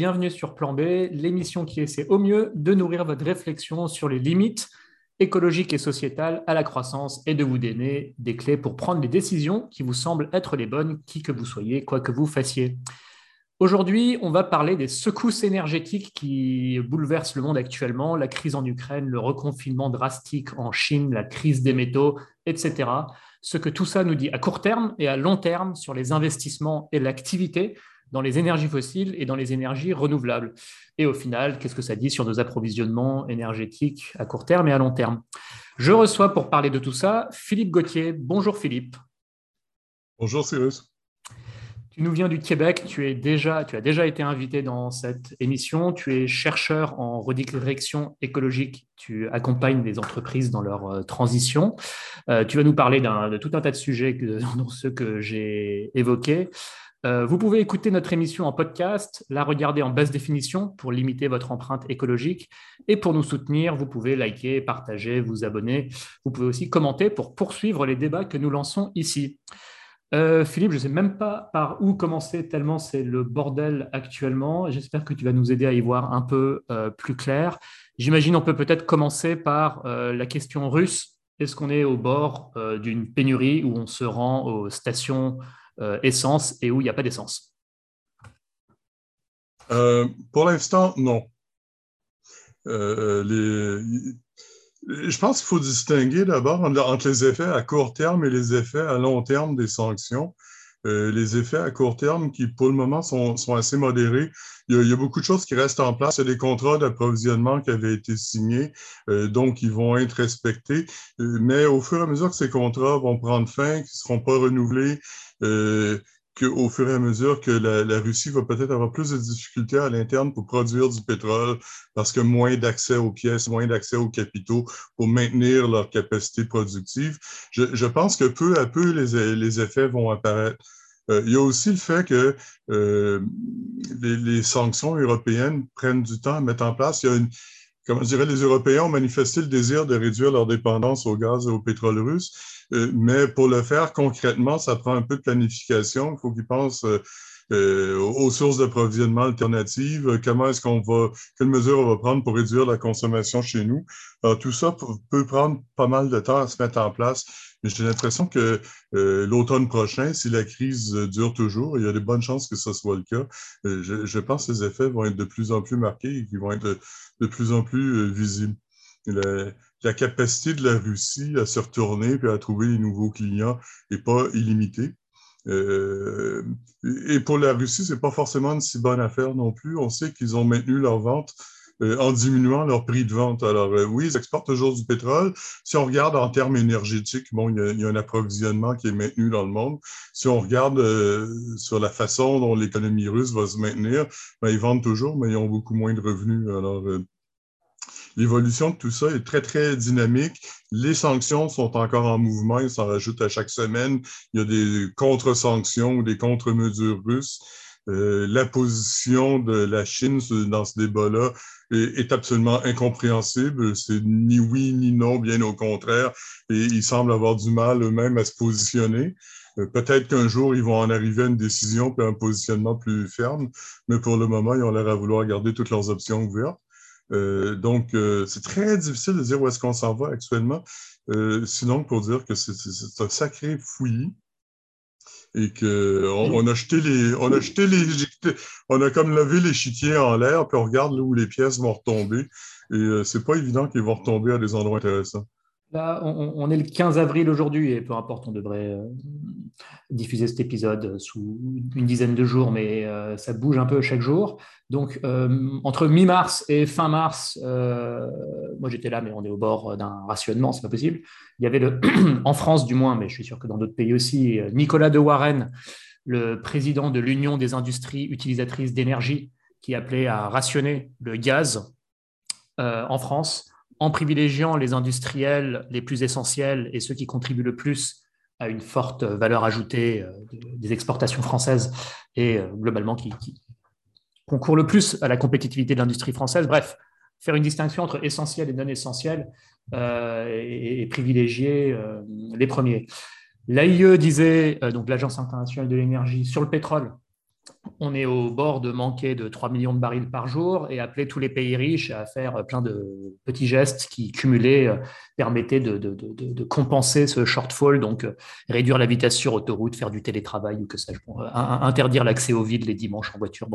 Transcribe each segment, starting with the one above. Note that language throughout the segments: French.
bienvenue sur Plan B, l'émission qui essaie au mieux de nourrir votre réflexion sur les limites écologiques et sociétales à la croissance et de vous donner des clés pour prendre les décisions qui vous semblent être les bonnes, qui que vous soyez, quoi que vous fassiez. Aujourd'hui, on va parler des secousses énergétiques qui bouleversent le monde actuellement, la crise en Ukraine, le reconfinement drastique en Chine, la crise des métaux, etc. Ce que tout ça nous dit à court terme et à long terme sur les investissements et l'activité dans les énergies fossiles et dans les énergies renouvelables. Et au final, qu'est-ce que ça dit sur nos approvisionnements énergétiques à court terme et à long terme? Je reçois pour parler de tout ça Philippe Gauthier. Bonjour Philippe. Bonjour Cyrus. Tu nous viens du Québec, tu, es déjà, tu as déjà été invité dans cette émission, tu es chercheur en redirection écologique, tu accompagnes des entreprises dans leur euh, transition. Euh, tu vas nous parler de tout un tas de sujets, dont ceux que j'ai évoqués. Euh, vous pouvez écouter notre émission en podcast, la regarder en basse définition pour limiter votre empreinte écologique. Et pour nous soutenir, vous pouvez liker, partager, vous abonner. Vous pouvez aussi commenter pour poursuivre les débats que nous lançons ici. Euh, Philippe, je ne sais même pas par où commencer tellement c'est le bordel actuellement. J'espère que tu vas nous aider à y voir un peu euh, plus clair. J'imagine on peut peut-être commencer par la question russe. Est-ce qu'on est au bord d'une pénurie où on se rend aux stations essence et où il n'y a pas d'essence euh, Pour l'instant, non. Euh, je pense qu'il faut distinguer d'abord entre les effets à court terme et les effets à long terme des sanctions. les effets à court terme qui, pour le moment, sont, assez modérés. Il y, a, beaucoup de choses qui restent en place. Il y a des contrats d'approvisionnement qui avaient été signés, donc ils vont être respectés. mais au fur et à mesure que ces contrats vont prendre fin, qu'ils ne seront pas renouvelés, euh, qu'au fur et à mesure que la, Russie va peut-être avoir plus de difficultés à l'interne pour produire du pétrole parce que moins d'accès aux pièces, moins d'accès aux capitaux pour maintenir leur capacité productive. Je, pense que peu à peu, les, effets vont apparaître. Euh, il y a aussi le fait que euh, les, sanctions européennes prennent du temps à mettre en place. Il comment je dirais, les Européens ont manifesté le désir de réduire leur dépendance au gaz et au pétrole russe. Euh, mais pour le faire concrètement, ça prend un peu de planification. Il faut qu'ils pensent euh, euh, aux sources d'approvisionnement alternatives, comment est-ce qu'on va, quelles mesures on va prendre pour réduire la consommation chez nous. Tout ça peut prendre pas mal de temps à se mettre en place. Mais j'ai l'impression que l'automne prochain, si la crise dure toujours, il y a de bonnes chances que ce soit le cas. je, pense que ces effets vont être de plus en plus marqués et qu'ils vont être de, plus en plus visibles la capacité de la Russie à se retourner et à trouver des nouveaux clients n'est pas illimitée. Euh, et pour la Russie, c'est pas forcément une si bonne affaire non plus. On sait qu'ils ont maintenu leur vente euh, en diminuant leur prix de vente. Alors euh, oui, ils exportent toujours du pétrole. Si on regarde en termes énergétiques, bon, il y, a, un approvisionnement qui est maintenu dans le monde. Si on regarde sur la façon dont l'économie russe va se maintenir, ben, ils vendent toujours, mais ils ont beaucoup moins de revenus. Alors l'évolution de tout ça est très, très dynamique. Les sanctions sont encore en mouvement, ils s'en rajoutent à chaque semaine. Il y a des contre-sanctions ou des contre-mesures russes. Euh, la position de la Chine dans ce débat-là est, absolument incompréhensible. C'est ni oui ni non, bien au contraire. Et ils semblent avoir du mal eux-mêmes à se positionner. Euh, peut-être qu'un jour, ils vont en arriver à une décision et un positionnement plus ferme, mais pour le moment, ils ont l'air à vouloir garder toutes leurs options ouvertes. Euh, donc, euh, c'est très difficile de dire où est-ce qu'on s'en va actuellement. Euh, sinon, pour dire que c'est un sacré fouillis et qu'on on a jeté les, on a jeté les, on a comme levé les chitiers en l'air, puis on regarde où les pièces vont retomber. Et c'est pas évident qu'ils vont retomber à des endroits intéressants. Là, on, est le 15 avril aujourd'hui, et peu importe, on devrait euh, diffuser cet épisode sous une dizaine de jours, mais euh, ça bouge un peu chaque jour. Donc, euh, entre mi-mars et fin mars, moi j'étais là, mais on est au bord d'un rationnement, c'est pas possible. Il y avait le, en France du moins, mais je suis sûr que dans d'autres pays aussi, Nicolas de Warren, le président de l'Union des industries utilisatrices d'énergie, qui appelait à rationner le gaz en France en privilégiant les industriels les plus essentiels et ceux qui contribuent le plus à une forte valeur ajoutée euh, des exportations françaises et euh, globalement qui, concourent le plus à la compétitivité de l'industrie française. Bref, faire une distinction entre essentiel et non essentiel euh, et, privilégier les premiers. L'AIE disait, donc l'Agence internationale de l'énergie, sur le pétrole, on est au bord de manquer de 3 millions de barils par jour et appeler tous les pays riches à faire plein de petits gestes qui, cumulés, euh, permettaient de, compenser ce shortfall, donc euh, réduire la vitesse sur autoroute, faire du télétravail ou que sais-je, euh, interdire l'accès au vide les dimanches en voiture.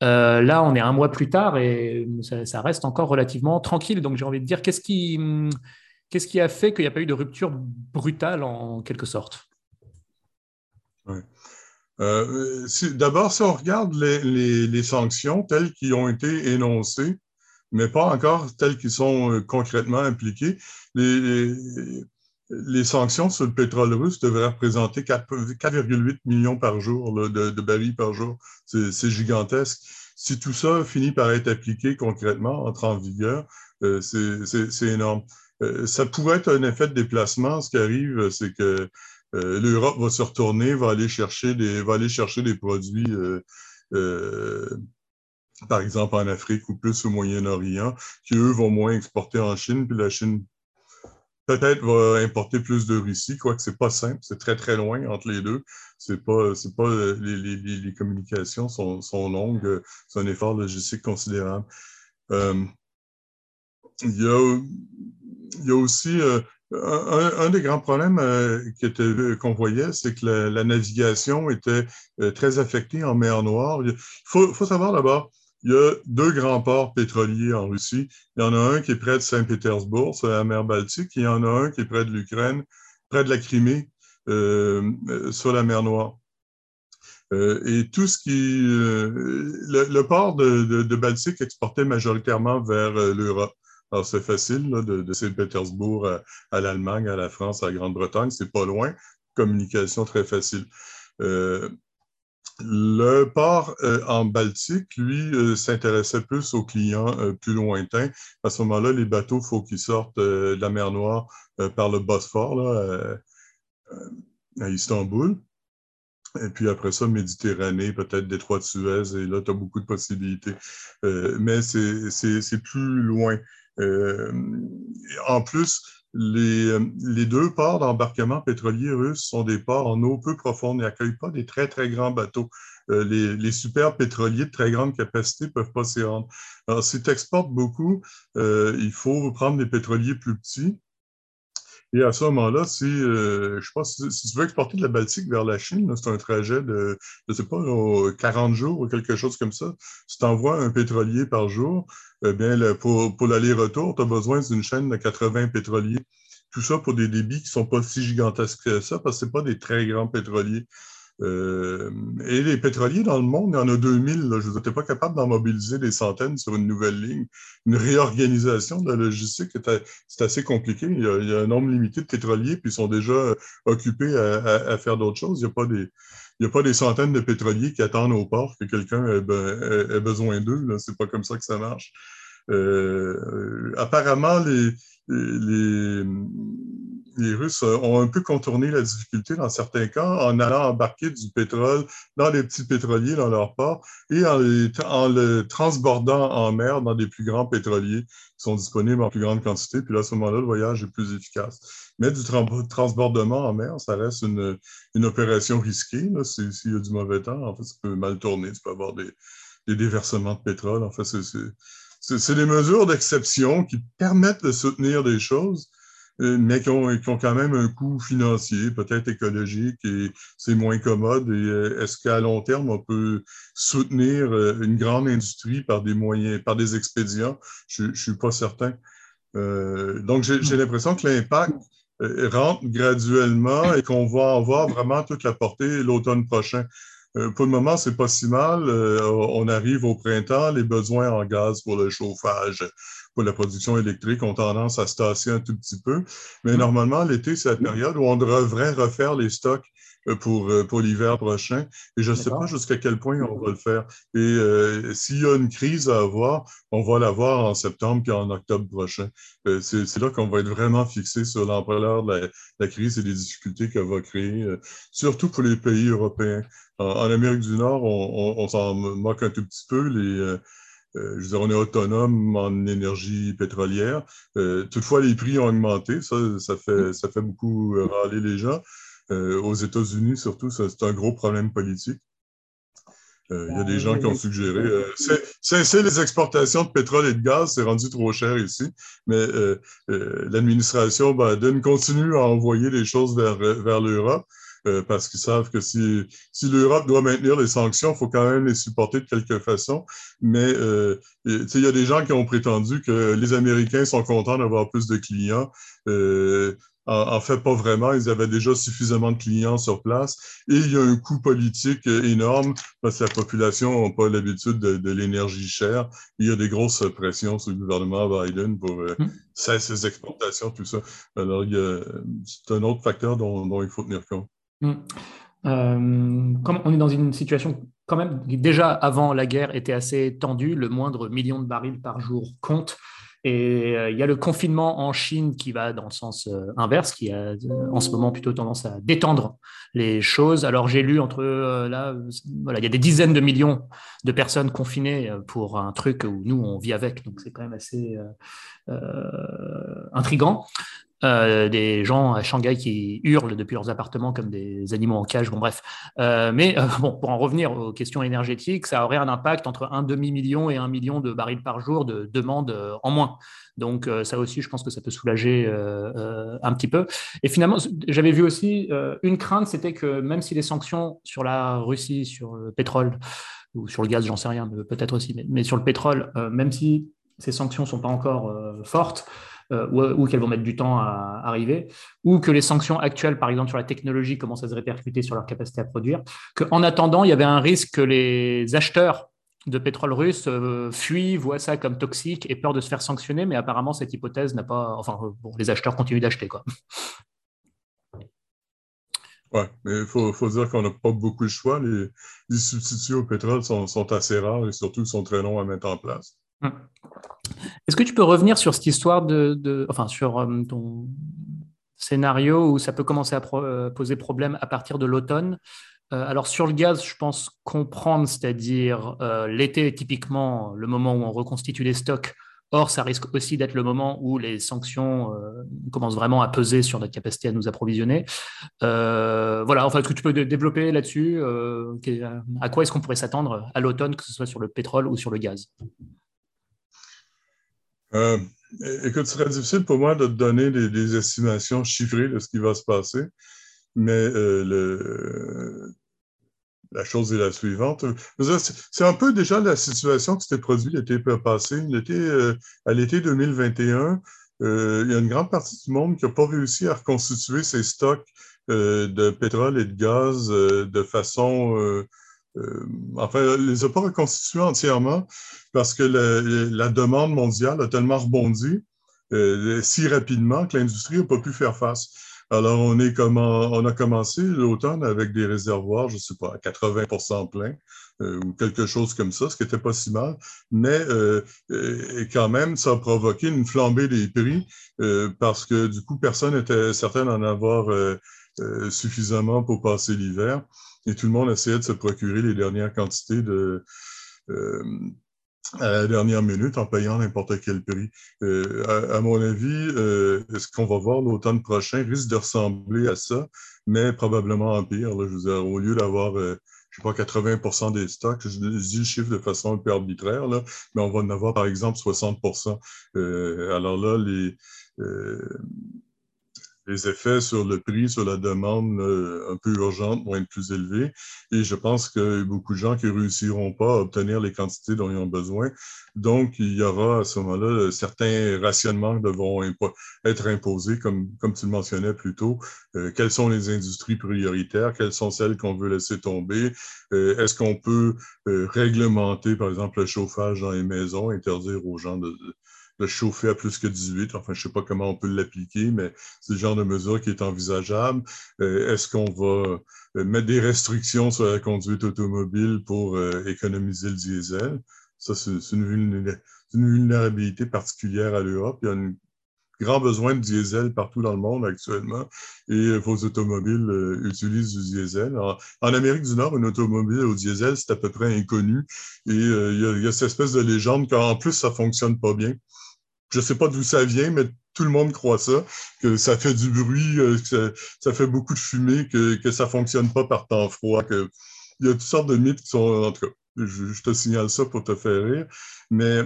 Là, on est un mois plus tard et ça, reste encore relativement tranquille. Donc, j'ai envie de dire, qu'est-ce qui, qu'est-ce qui a fait qu'il n'y a pas eu de rupture brutale en quelque sorte? Euh, d'abord, si on regarde les, sanctions telles qu'elles ont été énoncées, mais pas encore telles qu'elles sont euh, concrètement appliquées, les, sanctions sur le pétrole russe devraient représenter 4,8 millions par jour de, barils par jour. C'est gigantesque. Si tout ça finit par être appliqué concrètement, entre en vigueur, euh, c'est énorme. ça pourrait être un effet de déplacement. Ce qui arrive, c'est que euh, l'Europe va se retourner, va aller chercher des, va aller chercher des produits, euh, euh, par exemple en Afrique ou plus au Moyen-Orient, qui eux vont moins exporter en Chine, puis la Chine peut-être va importer plus de Russie, quoique c'est pas simple, c'est très très loin entre les deux. C'est pas, c'est pas les, les, les, communications sont, sont longues, c'est un effort logistique considérable. il, y a, il y a aussi un, des grands problèmes euh, euh, qu'on voyait, c'est que la, navigation était euh, très affectée en mer Noire. Il faut, savoir d'abord, il y a deux grands ports pétroliers en Russie. Il y en a un qui est près de Saint-Pétersbourg, c'est la mer Baltique, et il y en a un qui est près de l'Ukraine, près de la Crimée, sur la mer Noire. et tout ce qui. le, port de, Baltique exportait majoritairement vers l'Europe. Alors, c'est facile de, Saint-Pétersbourg à, l'Allemagne, à la France, à la Grande-Bretagne. C'est pas loin. Communication très facile. Euh, le port euh, en Baltique, lui, euh, s'intéressait plus aux clients plus lointains. À ce moment-là, les bateaux, il faut qu'ils sortent de la mer Noire par le Bosphore, à Istanbul. Et puis après ça, Méditerranée, peut-être Détroit de Suez, et là, tu as beaucoup de possibilités. mais c'est plus loin. Euh, en plus, les, les, deux ports d'embarquement pétrolier russes sont des ports en eau peu profonde et n'accueillent pas des très, très grands bateaux. Euh, les, les, super pétroliers de très grande capacité ne peuvent pas s'y rendre. Alors, si tu exportes beaucoup, euh, il faut prendre des pétroliers plus petits et à ce moment-là, si, euh, je sais pas, si, tu veux exporter de la Baltique vers la Chine, c'est un trajet de, je sais pas, 40 jours ou quelque chose comme ça. Si tu envoies un pétrolier par jour, eh bien, pour, pour l'aller-retour, tu as besoin d'une chaîne de 80 pétroliers. Tout ça pour des débits qui ne sont pas si gigantesques que ça, parce que ce pas des très grands pétroliers. Euh, et les pétroliers dans le monde, il y en a 2000. Je n'étais pas capable d'en mobiliser des centaines sur une nouvelle ligne. Une réorganisation de la logistique, c'est assez compliqué. Il y, a, un nombre limité de pétroliers, puis ils sont déjà occupés à, faire d'autres choses. Il n'y a, pas des, centaines de pétroliers qui attendent au port que quelqu'un ait, besoin d'eux. C'est pas comme ça que ça marche. Euh, apparemment, les, les Russes ont un peu contourné la difficulté dans certains cas en allant embarquer du pétrole dans les petits pétroliers dans leur port et en, le transbordant en mer dans des plus grands pétroliers qui sont disponibles en plus grande quantité. Puis là, à ce moment-là, le voyage est plus efficace. Mais du transbordement en mer, ça reste une, opération risquée. S'il y a du mauvais temps, en fait, ça peut mal tourner. Tu peux avoir des, des déversements de pétrole. En fait, c'est des mesures d'exception qui permettent de soutenir des choses, mais qui ont, quand même un coût financier, peut-être écologique, et c'est moins commode. Euh, est-ce qu'à long terme, on peut soutenir euh, une grande industrie par des moyens, par des expédients? Je ne suis pas certain. donc, j'ai l'impression que l'impact rentre graduellement et qu'on va en voir vraiment toute la portée l'automne prochain. Euh, pour le moment, c'est pas si mal. Euh, on arrive au printemps, les besoins en gaz pour le chauffage, pour la production électrique ont tendance à se tasser un tout petit peu. Mais mmh. normalement, l'été, c'est la période où on devrait refaire les stocks euh, pour, euh, pour l'hiver prochain. Et je ne sais pas jusqu'à quel point on va le faire. Et euh, s'il y a une crise à avoir, on va l'avoir en septembre puis en octobre prochain. c'est là qu'on va être vraiment fixé sur l'ampleur de la, crise et les difficultés qu'elle va créer, surtout pour les pays européens. En, Amérique du Nord, on, on, s'en moque un tout petit peu. Les, je veux dire, on est autonome en énergie pétrolière. toutefois, les prix ont augmenté. Ça, ça, fait, ça fait beaucoup râler les gens. Euh, aux États-Unis, surtout, c'est un gros problème politique. Euh, il y a des gens qui ont suggéré euh, cesser les exportations de pétrole et de gaz, c'est rendu trop cher ici. Mais euh, l'administration Biden continue à envoyer des choses vers, vers l'Europe. Parce qu'ils savent que si, si l'Europe doit maintenir les sanctions, il faut quand même les supporter de quelque façon. Mais il y a des gens qui ont prétendu que les Américains sont contents d'avoir plus de clients. En, fait, pas vraiment. Ils avaient déjà suffisamment de clients sur place. Et il y a un coût politique énorme parce que la population n'a pas l'habitude de, l'énergie chère. Il y a des grosses pressions sur le gouvernement Biden pour euh, hmm. cesser ses exportations, tout ça. Alors, c'est un autre facteur dont, il faut tenir compte. Hmm. Euh, comme on est dans une situation quand même qui déjà avant la guerre était assez tendue, le moindre million de barils par jour compte. Et euh, il y a le confinement en Chine qui va dans le sens euh, inverse, qui a en ce moment plutôt tendance à détendre les choses. Alors j'ai lu entre là, il y a des dizaines de millions de personnes confinées pour un truc où nous on vit avec, donc c'est quand même assez intrigant. Euh, des gens à Shanghai qui hurlent depuis leurs appartements comme des animaux en cage. Bon, bref. Euh, mais euh, bon, pour en revenir aux questions énergétiques, ça aurait un impact entre un demi-million et un million de barils par jour de demande en moins. Donc, ça aussi, je pense que ça peut soulager un petit peu. Et finalement, j'avais vu aussi une crainte, c'était que même si les sanctions sur la Russie, sur le pétrole, ou sur le gaz, j'en sais rien, peut-être aussi, mais, mais, sur le pétrole, même si ces sanctions ne sont pas encore fortes, euh, ou, qu'elles vont mettre du temps à arriver, ou que les sanctions actuelles, par exemple sur la technologie, commencent à se répercuter sur leur capacité à produire, qu'en attendant, il y avait un risque que les acheteurs de pétrole russe euh, fuient, voient ça comme toxique et peur de se faire sanctionner, mais apparemment cette hypothèse n'a pas. Enfin, euh, bon, les acheteurs continuent d'acheter, quoi. Oui, mais il faut, faut, dire qu'on n'a pas beaucoup de choix. Les, substituts au pétrole sont, sont, assez rares et surtout sont très longs à mettre en place. Hum. Est-ce que tu peux revenir sur cette histoire de, enfin, sur euh, ton scénario où ça peut commencer à euh, poser problème à partir de l'automne? Euh, alors sur le gaz, je pense comprendre, c'est-à-dire l'été est typiquement le moment où on reconstitue les stocks. Or, ça risque aussi d'être le moment où les sanctions commencent vraiment à peser sur notre capacité à nous approvisionner. voilà, enfin, est-ce que tu peux développer là-dessus À quoi est-ce qu'on pourrait s'attendre à l'automne, que ce soit sur le pétrole ou sur le gaz? Euh, écoute, ce serait difficile pour moi de te donner des, estimations chiffrées de ce qui va se passer, mais euh, la chose est la suivante. C'est un peu déjà la situation qui s'était produite l'été passé. Euh, à l'été 2021, il y a une grande partie du monde qui n'a pas réussi à reconstituer ses stocks de pétrole et de gaz de façon euh, enfin, les a pas reconstitués entièrement parce que la, demande mondiale a tellement rebondi euh, si rapidement que l'industrie n'a pas pu faire face. Alors, on, est comment, on a commencé l'automne avec des réservoirs, je ne sais pas, à 80% plein euh, ou quelque chose comme ça, ce qui n'était pas si mal. Mais quand même, ça a provoqué une flambée des prix parce que du coup, personne n'était certain d'en avoir suffisamment pour passer l'hiver et tout le monde essayait de se procurer les dernières quantités de, euh, à la dernière minute en payant n'importe quel prix. Euh, à, mon avis, euh, ce qu'on va voir l'automne prochain risque de ressembler à ça, mais probablement en pire. Je au lieu d'avoir, je sais pas, 80% des stocks, je, dis le chiffre de façon un peu arbitraire, là, mais on va en avoir par exemple 60% Alors là, les les effets sur le prix, sur la demande euh, un peu urgente vont être plus élevés. Et je pense a beaucoup de gens qui réussiront pas à obtenir les quantités dont ils ont besoin. Donc, il y aura à ce moment-là certains rationnements qui devront être imposés, comme, comme tu le mentionnais plus tôt. Euh, quelles sont les industries prioritaires? Quelles sont celles qu'on veut laisser tomber? Euh, est-ce qu'on peut réglementer, par exemple, le chauffage dans les maisons, interdire aux gens de chauffer à plus que 18. Enfin, je ne sais pas comment on peut l'appliquer, mais c'est le genre de mesure qui est envisageable. Euh, est-ce qu'on va euh, mettre des restrictions sur la conduite automobile pour euh, économiser le diesel? Ça, c'est une, vulnérabilité particulière à l'Europe. Il y a un grand besoin de diesel partout dans le monde actuellement et vos automobiles utilisent du diesel. En, Amérique du Nord, une automobile au diesel, c'est à peu près inconnu et il, y a, il, y a, cette espèce de légende qu'en plus, ça fonctionne pas bien je ne sais pas d'où ça vient, mais tout le monde croit ça, que ça fait du bruit, euh, que ça, fait beaucoup de fumée, que, que ça ne fonctionne pas par temps froid. Que... Il y a toutes sortes de mythes qui sont, en tout cas, je, te signale ça pour te faire rire, mais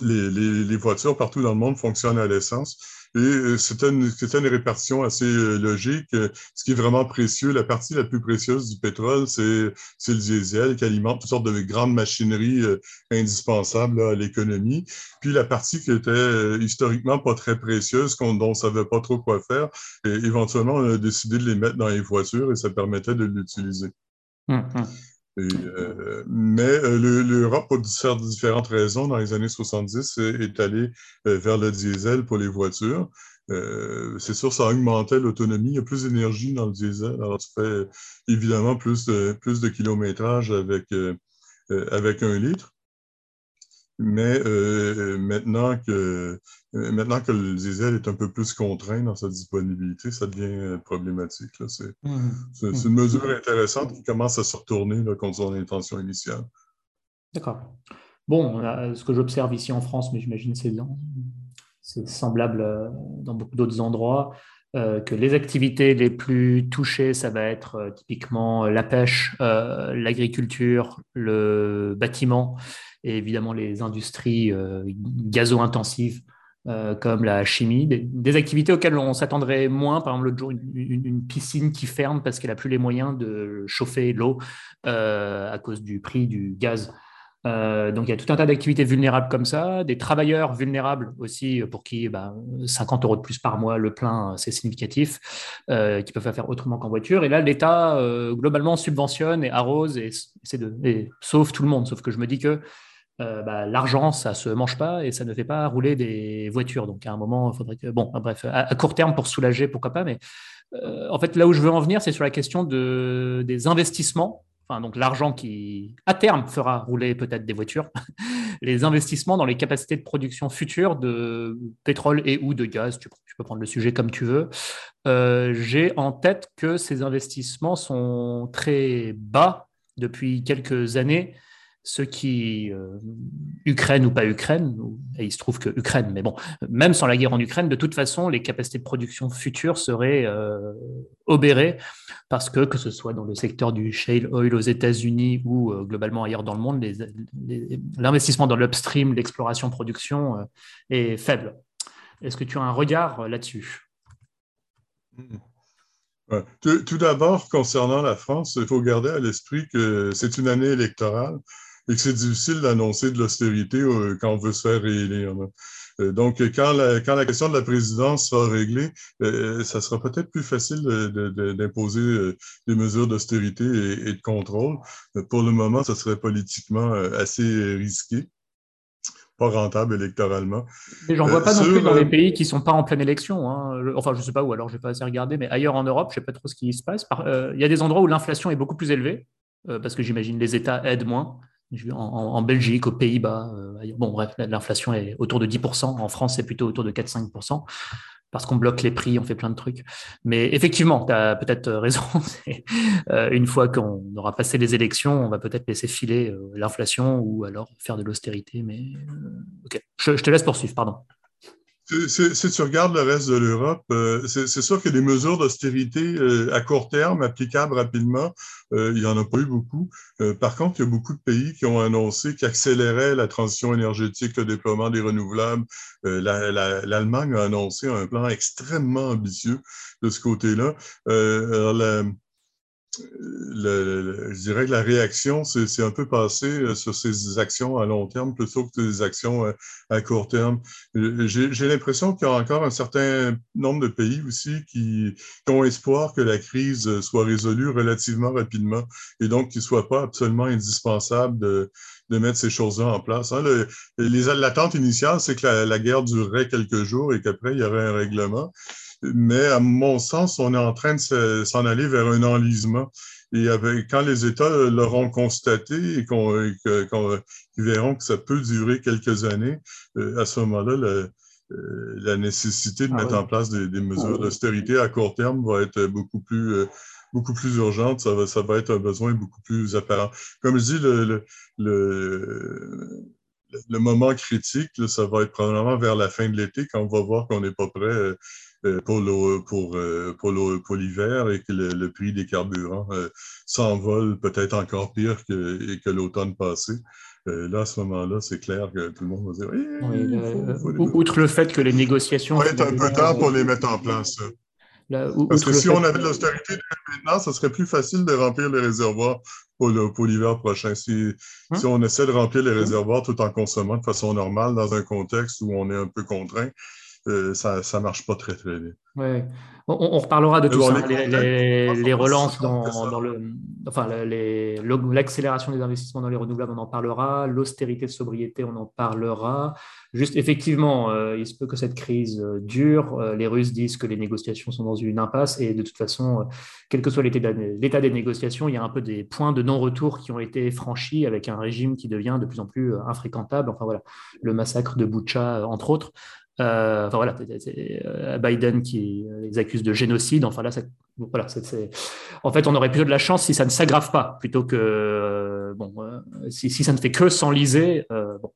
les, voitures partout dans le monde fonctionnent à l'essence. Et euh, c'était une, une, répartition assez euh, logique. Ce qui est vraiment précieux, la partie la plus précieuse du pétrole, c'est le diesel qui alimente toutes sortes de grandes machineries euh, indispensables à l'économie. Puis la partie qui était historiquement pas très précieuse, dont on ne savait pas trop quoi faire, et éventuellement, on a décidé de les mettre dans les voitures et ça permettait de l'utiliser. Hum, Euh, mais euh, l'Europe, pour différentes raisons, dans les années 70, est allée euh, vers le diesel pour les voitures. c'est sûr, ça augmentait l'autonomie. Il y a plus d'énergie dans le diesel. Alors, tu fais évidemment plus de, plus de kilométrage avec, avec un litre. Mais euh, maintenant, que, euh, maintenant que le diesel est un peu plus contraint dans sa disponibilité, ça devient euh, problématique. Mmh. C'est une mesure intéressante qui commence à se retourner là, contre son intention initiale. D'accord. Bon, ce que j'observe ici en France, mais j'imagine c'est c'est semblable dans beaucoup d'autres endroits, que les activités les plus touchées, ça va être typiquement la pêche, l'agriculture, le bâtiment et évidemment les industries euh, gazo-intensives euh, comme la chimie, des, activités auxquelles on s'attendrait moins. Par exemple, l'autre jour, une, piscine qui ferme parce qu'elle n'a plus les moyens de chauffer l'eau euh, à cause du prix du gaz. donc, il y a tout un tas d'activités vulnérables comme ça, des travailleurs vulnérables aussi, pour qui 50 bah, euros de plus par mois, le plein, c'est significatif, qui peuvent faire autrement qu'en voiture. Et là, l'État, globalement, subventionne et arrose et, de, et sauve tout le monde. Sauf que je me dis que euh, bah, l'argent, ça se mange pas et ça ne fait pas rouler des voitures. Donc à un moment, il faudrait que, bon, bref, à, court terme pour soulager, pourquoi pas. Mais euh, en fait, là où je veux en venir, c'est sur la question de, des investissements. Enfin, donc l'argent qui, à terme, fera rouler peut-être des voitures, les investissements dans les capacités de production futures de pétrole et ou de gaz. Tu, peux prendre le sujet comme tu veux. Euh, j'ai en tête que ces investissements sont très bas depuis quelques années ce qui, euh, Ukraine ou pas Ukraine, et il se trouve que Ukraine, mais bon, même sans la guerre en Ukraine, de toute façon, les capacités de production futures seraient euh, obérées parce que, que ce soit dans le secteur du shale oil aux États-Unis ou euh, globalement ailleurs dans le monde, l'investissement dans l'upstream, l'exploration-production est faible. Est-ce que tu as un regard là-dessus? Tout d'abord, concernant la France, il faut garder à l'esprit que c'est une année électorale et que c'est difficile d'annoncer de l'austérité euh, quand on veut se faire réélire. Euh, donc, quand la, quand la question de la présidence sera réglée, euh, ça sera peut-être plus facile d'imposer des mesures d'austérité et, de contrôle. Pour le moment, ça serait politiquement assez risqué pas rentable électoralement. Mais j'en vois pas non plus dans les pays qui sont pas en pleine élection. Hein. Enfin, je sais pas où, alors je n'ai pas assez regardé, mais ailleurs en Europe, je sais pas trop ce qui se passe. Il y a des endroits où l'inflation est beaucoup plus élevée, parce que j'imagine les États aident moins en, Belgique, aux Pays-Bas. Euh, bon, bref, l'inflation est autour de 10%. En France, c'est plutôt autour de 4-5%, parce qu'on bloque les prix, on fait plein de trucs. Mais effectivement, tu as peut-être raison. Euh, une fois qu'on aura passé les élections, on va peut-être laisser filer euh, l'inflation ou alors faire de l'austérité. Mais ok, je, je te laisse poursuivre, pardon. Si tu regardes le reste de l'Europe, euh, c'est sûr a des mesures d'austérité euh, à court terme applicables rapidement. Euh, il n'y en a pas eu beaucoup. par contre, il y a beaucoup de pays qui ont annoncé qu'ils la transition énergétique, le déploiement des renouvelables. L'Allemagne a annoncé un plan extrêmement ambitieux de ce côté-là. Je dirais que la réaction, c'est un peu passé euh, sur ces actions à long terme plutôt que des actions euh, à court terme. Euh, j'ai l'impression qu'il y a encore un certain nombre de pays aussi qui, ont espoir que la crise soit résolue relativement rapidement et donc qu'il ne soit pas absolument indispensable de, de mettre ces choses-là en place. Hein. L'attente initiale, c'est que la, la guerre durerait quelques jours et qu'après, il y aurait un règlement mais à mon sens, on est en train de s'en aller vers un enlisement. Et avec, quand les États l'auront constaté et qu'on verront que ça peut durer quelques années, euh, à ce moment-là, la, euh, la, nécessité de ah mettre en place des, des mesures d'austérité à court terme va être beaucoup plus euh, beaucoup plus urgente, ça va, ça va être un besoin beaucoup plus apparent. Comme je dis, le, le, le moment critique, ça va être probablement vers la fin de l'été quand on va voir qu'on n'est pas prêt pour l'hiver et que le, prix des carburants s'envole peut-être encore pire que, que l'automne passé. là, à ce moment-là, c'est clair que tout le monde va dire oui, Outre le fait que les négociations. Il va être un peu temps pour les mettre en place. Parce que si on avait de l'austérité maintenant, ça serait plus facile de remplir les réservoirs pour l'hiver prochain. Si, hein? si, on essaie de remplir les hein? réservoirs tout en consommant de façon normale dans un contexte où on est un peu contraint, euh, ça ne marche pas très, très bien. Ouais. On, reparlera de tout ça, les, relances dans, le, enfin l'accélération des investissements dans les renouvelables, on en parlera, l'austérité de sobriété, on en parlera. Juste, effectivement, euh, il se peut que cette crise euh, dure. Euh, les Russes disent que les négociations sont dans une impasse et de toute façon, quel que soit l'état des négociations, il y a un peu des points de non-retour qui ont été franchis avec un régime qui devient de plus en plus infréquentable. Enfin voilà, le massacre de Boucha, entre autres. Euh, enfin voilà, c'est euh, Biden qui les accuse de génocide. Enfin là, voilà, en fait, on aurait plutôt de la chance si ça ne s'aggrave pas, plutôt que euh, bon, si, ça ne fait que s'enliser. bon.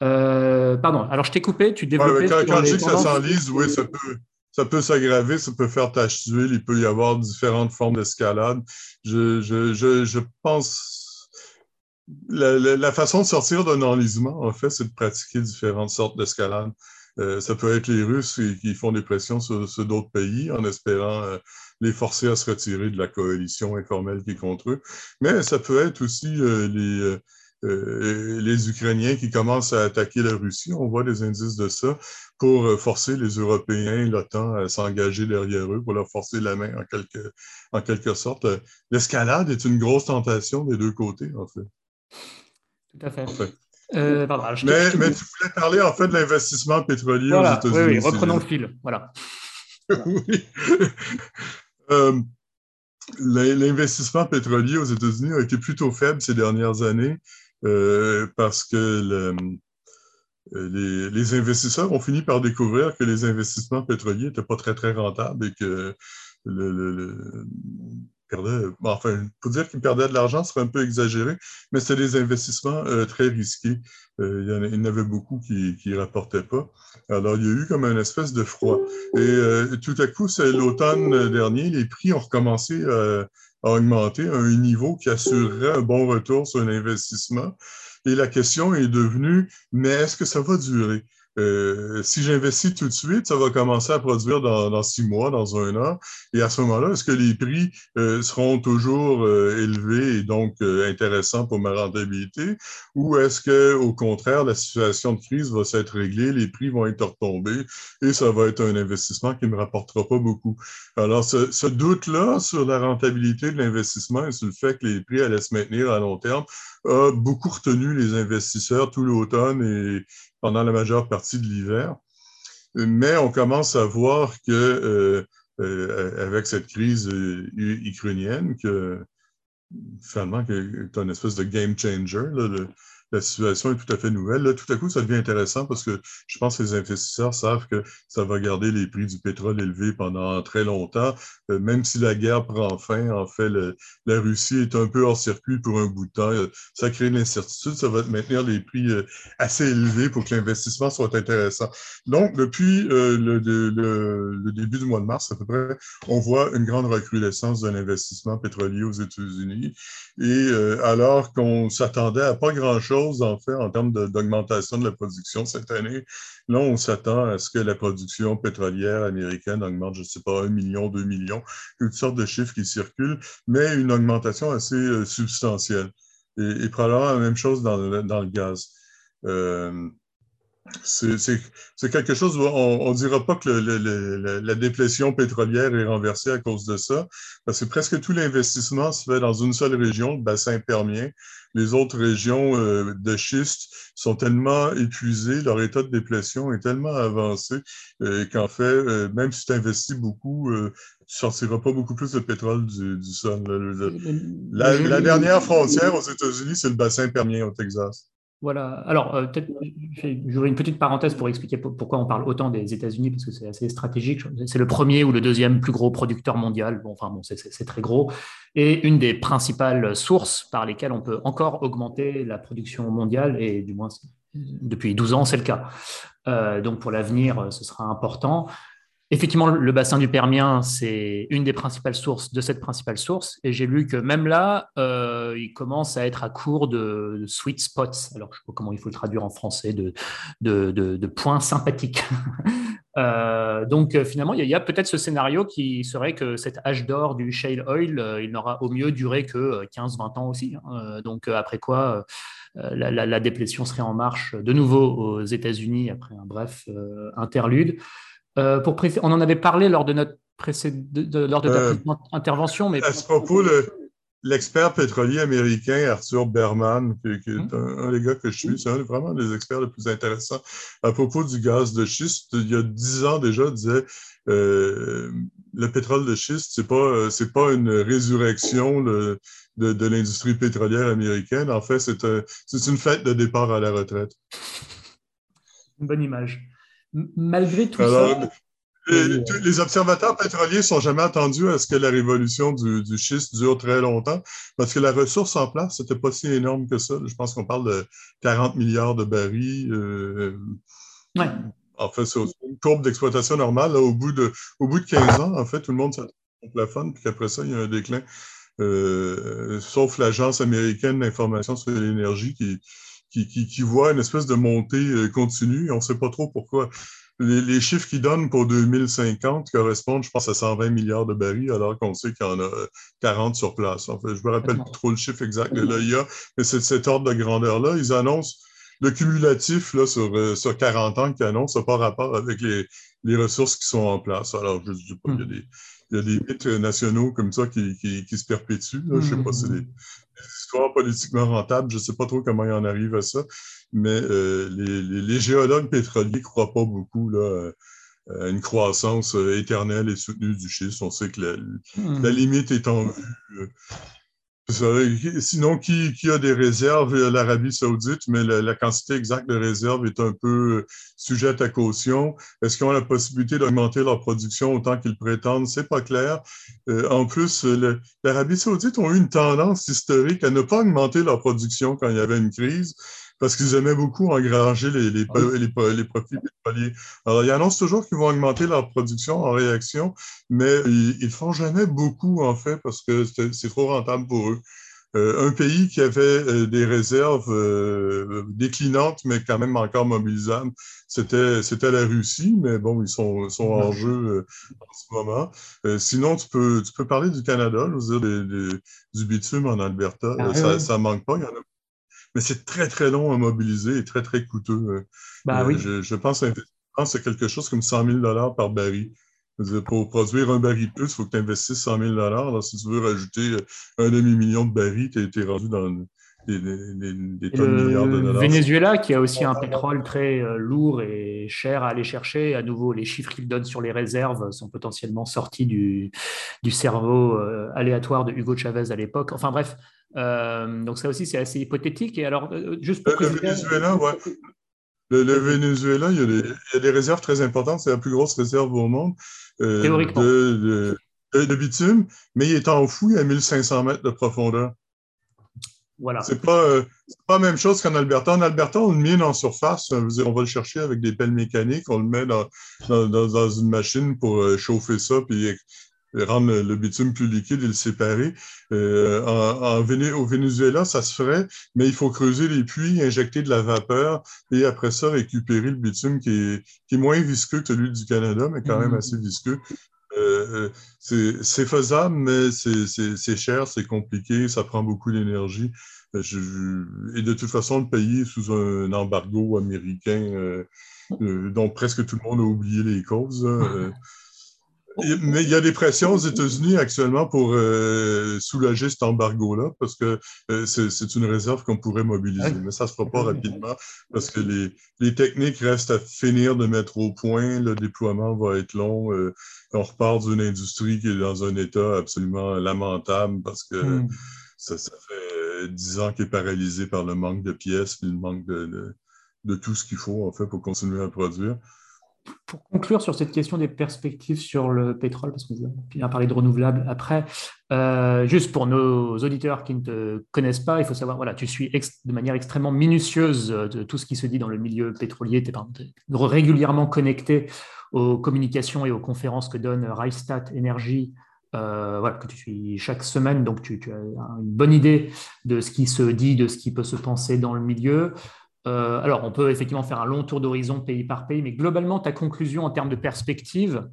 pardon. Alors je t'ai coupé. Tu développais. quand, quand je dis que ça s'enlise, oui, ça peut. Ça peut s'aggraver, ça peut faire tache d'huile, il peut y avoir différentes formes d'escalade. Je, je, je, je pense la, la, façon de sortir d'un enlisement, en fait, c'est de pratiquer différentes sortes d'escalade. Euh, ça peut être les Russes qui font des pressions sur, d'autres pays en espérant euh, les forcer à se retirer de la coalition informelle qui est contre eux. Mais ça peut être aussi euh, les, les Ukrainiens qui commencent à attaquer la Russie. On voit des indices de ça pour forcer les Européens, l'OTAN à s'engager derrière eux, pour leur forcer la main en quelque, en quelque sorte. L'escalade est une grosse tentation des deux côtés, en fait. Tout à fait. Euh, mais, tu voulais parler en fait de l'investissement pétrolier aux États-Unis. Oui, oui, reprenons le fil. Voilà. oui. Euh, l'investissement pétrolier aux États-Unis a été plutôt faible ces dernières années euh, parce que les, les, investisseurs ont fini par découvrir que les investissements pétroliers n'étaient pas très, très rentables et que le, le, enfin, pour dire qu'ils perdaient de l'argent, ce serait un peu exagéré, mais c'était des investissements euh, très risqués. Euh, il, y en avait beaucoup qui ne rapportaient pas. Alors, il y a eu comme une espèce de froid. Et euh, tout à coup, c'est l'automne dernier, les prix ont recommencé à augmenter à un niveau qui assurerait un bon retour sur un investissement. Et la question est devenue, mais est-ce que ça va durer? Euh, si j'investis tout de suite, ça va commencer à produire dans, six mois, dans un an. Et à ce moment-là, est-ce que les prix euh, seront toujours euh, élevés et donc intéressants pour ma rentabilité? Ou est-ce que, au contraire, la situation de crise va s'être réglée, les prix vont être retombés et ça va être un investissement qui ne me rapportera pas beaucoup? Alors, ce, ce doute-là sur la rentabilité de l'investissement et sur le fait que les prix allaient se maintenir à long terme a beaucoup retenu les investisseurs tout l'automne et pendant la majeure partie de l'hiver. Mais on commence à voir que euh, euh, avec cette crise euh, ukrainienne, que finalement, c'est une espèce de game changer. Là, la situation est tout à fait nouvelle. Là, tout à coup, ça devient intéressant parce que je pense que les investisseurs savent que ça va garder les prix du pétrole élevés pendant très longtemps. Euh, même si la guerre prend fin, en fait, la Russie est un peu hors circuit pour un bout de temps. Euh, ça crée une incertitude. Ça va maintenir les prix euh, assez élevés pour que l'investissement soit intéressant. Donc, depuis le, le, début du mois de mars, à peu près, on voit une grande recrudescence de l'investissement pétrolier aux États-Unis. Et alors qu'on s'attendait à pas grand-chose en fait, en termes d'augmentation de, la production cette année. Là, on s'attend à ce que la production pétrolière américaine augmente, je ne sais pas, un million, deux millions, toutes sortes de chiffres qui circulent, mais une augmentation assez euh, substantielle. Et, probablement la même chose dans le, gaz. Euh, c'est quelque chose, on ne dira pas que la dépression pétrolière est renversée à cause de ça, parce que presque tout l'investissement se fait dans une seule région, le bassin permien. Les autres régions euh, de schiste sont tellement épuisées, leur état de déplétion est tellement avancé euh, qu'en fait, euh, même si tu investis beaucoup, tu ne sortiras pas beaucoup plus de pétrole du, sol. la dernière frontière aux États-Unis, c'est le bassin permien au Texas. Voilà. Alors, euh, peut-être, j'ouvre une petite parenthèse pour expliquer pourquoi on parle autant des États-Unis, parce que c'est assez stratégique. C'est le premier ou le deuxième plus gros producteur mondial. Bon, enfin, bon, c'est très gros. Et une des principales sources par lesquelles on peut encore augmenter la production mondiale, et du moins, depuis 12 ans, c'est le cas. donc pour l'avenir, ce sera important. Effectivement, le bassin du Permien, c'est une des principales sources de cette principale source. Et j'ai lu que même là, euh, il commence à être à court de, sweet spots. Alors, je ne sais pas comment il faut le traduire en français, de, points sympathiques. Euh, donc, finalement, il y a, peut-être ce scénario qui serait que cette âge d'or du shale oil, euh, il n'aura au mieux duré que 15-20 ans aussi. Hein. donc, après quoi, la, la, déplétion serait en marche de nouveau aux États-Unis après un bref interlude. Euh, pour on en avait parlé lors de notre lors de ta euh, intervention, mais à ce propos, l'expert pétrolier américain Arthur Berman, qui, est hum. un, des gars que je suis, c'est vraiment des experts les plus intéressants à propos du gaz de schiste. Il y a dix ans déjà, disait euh, le pétrole de schiste, c'est pas c'est pas une résurrection de, de l'industrie pétrolière américaine. En fait, c'est une fête de départ à la retraite. Une bonne image malgré tout ça. Les, observateurs pétroliers sont jamais attendus à ce que la révolution du, schiste dure très longtemps, parce que la ressource en place, c'était pas si énorme que ça. Je pense qu'on parle de 40 milliards de barils. Euh, ouais. En fait, c'est une courbe d'exploitation normale. au, bout de, au bout de 15 ans, en fait, tout le monde s'attend au plafond, puis qu'après ça, il y a un déclin. Euh, sauf l'Agence américaine d'information sur l'énergie qui, qui, voit une espèce de montée euh, continue. On ne sait pas trop pourquoi. Les, chiffres qu'ils donnent pour 2050 correspondent, je pense, à 120 milliards de barils, alors qu'on sait qu'il y en a 40 sur place. En fait, je me rappelle pas trop le chiffre exact de l'AIA, mais c'est cet ordre de grandeur-là. Ils annoncent le cumulatif là, sur, euh, sur 40 ans qu'ils annoncent n'a pas rapport avec les, les, ressources qui sont en place. Alors, je ne dis pas, il y a des, il y a des mythes nationaux comme ça qui, qui, qui se perpétuent. Je ne sais pas si histoires politiquement rentables. Je ne sais pas trop comment il en arrive à ça, mais euh, les, géologues pétroliers ne croient pas beaucoup là, à une croissance euh, éternelle et soutenue du schiste. On sait que la, la hmm. limite est en vue. Euh, Sinon, qui, a des réserves? L'Arabie saoudite, mais la, quantité exacte de réserves est un peu sujette à caution. Est-ce qu'ils ont la possibilité d'augmenter leur production autant qu'ils prétendent? C'est pas clair. Euh, en plus, l'Arabie saoudite ont eu une tendance historique à ne pas augmenter leur production quand il y avait une crise parce qu'ils aimaient beaucoup engranger les, les, les, les, profits pétroliers. Alors, ils annoncent toujours qu'ils vont augmenter leur production en réaction, mais ils ne font jamais beaucoup, en fait, parce que c'est trop rentable pour eux. Euh, un pays qui avait euh, des réserves euh, déclinantes, mais quand même encore mobilisables, c'était, c'était la Russie, mais bon, ils sont, sont en jeu en ce moment. sinon, tu peux, tu peux parler du Canada, je veux dire, du bitume en Alberta. Ah ça, ça manque pas, il y en a mais c'est très, très long à mobiliser et très, très coûteux. Bah, oui. je, je, pense que c'est quelque chose comme 100 000 par baril. Pour produire un baril plus, il faut que tu investisses 100 000 Alors, si tu veux rajouter euh, un demi-million de barils, tu es, rendu dans des, des, tonnes de milliards de dollars. Venezuela, qui a aussi un pétrole très euh, lourd et cher à aller chercher. À nouveau, les chiffres qu'il donne sur les réserves sont potentiellement sortis du, du cerveau aléatoire de Hugo Chavez à l'époque. Enfin bref, euh, donc ça aussi, c'est assez hypothétique. Et alors, euh, juste pour le, Venezuela, ouais. Le, Venezuela, il y, a des, il y, a des, réserves très importantes. C'est la plus grosse réserve au monde euh, de, de, de, bitume, mais il est enfoui à 1500 mètres de profondeur. Voilà. C'est pas, euh, pas la même chose qu'en Alberta. En Alberta, on le mine en surface. On va le chercher avec des pelles mécaniques. On le met dans, dans, dans une machine pour chauffer ça puis rendre le, bitume plus liquide et le séparer. Euh, en, au Venezuela, ça se ferait, mais il faut creuser les puits, injecter de la vapeur et après ça, récupérer le bitume qui est, qui est moins visqueux que celui du Canada, mais quand même mm-hmm. assez visqueux. Euh, c'est faisable, mais c'est cher, c'est compliqué, ça prend beaucoup d'énergie. Et de toute façon, le pays est sous un embargo américain euh, euh dont presque tout le monde a oublié les causes. Mais il y a des pressions aux États-Unis actuellement pour euh, soulager cet embargo-là, parce que euh, c'est une réserve qu'on pourrait mobiliser. Mais ça ne se fera pas rapidement, parce que les, les, techniques restent à finir de mettre au point. Le déploiement va être long. Euh, on repart d'une industrie qui est dans un état absolument lamentable, parce que hmm. ça, ça, fait dix ans qu'elle est paralysée par le manque de pièces, et le manque de, de, de tout ce qu'il faut, en fait, pour continuer à produire. Pour conclure sur cette question des perspectives sur le pétrole, parce qu'on va parler de renouvelables après, euh, juste pour nos auditeurs qui ne te connaissent pas, il faut savoir, voilà, tu suis de manière extrêmement minutieuse de tout ce qui se dit dans le milieu pétrolier, tu es régulièrement connecté aux communications et aux conférences que donne Reichstadt Energy euh, que tu suis chaque semaine, donc tu, as une bonne idée de ce qui se dit, de ce qui peut se penser dans le milieu. Euh, alors, on peut effectivement faire un long tour d'horizon pays par pays, mais globalement, ta conclusion en termes de perspective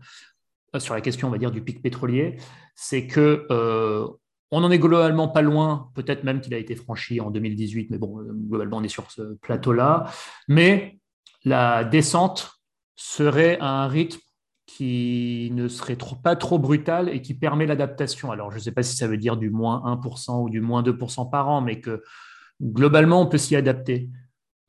euh, sur la question, on va dire, du pic pétrolier, c'est que euh, on n'en est globalement pas loin, peut-être même qu'il a été franchi en 2018, mais bon, globalement, on est sur ce plateau-là. Mais la descente serait à un rythme qui ne serait pas trop brutal et qui permet l'adaptation. Alors, je ne sais pas si ça veut dire du moins 1% ou du moins 2% par an, mais que globalement, on peut s'y adapter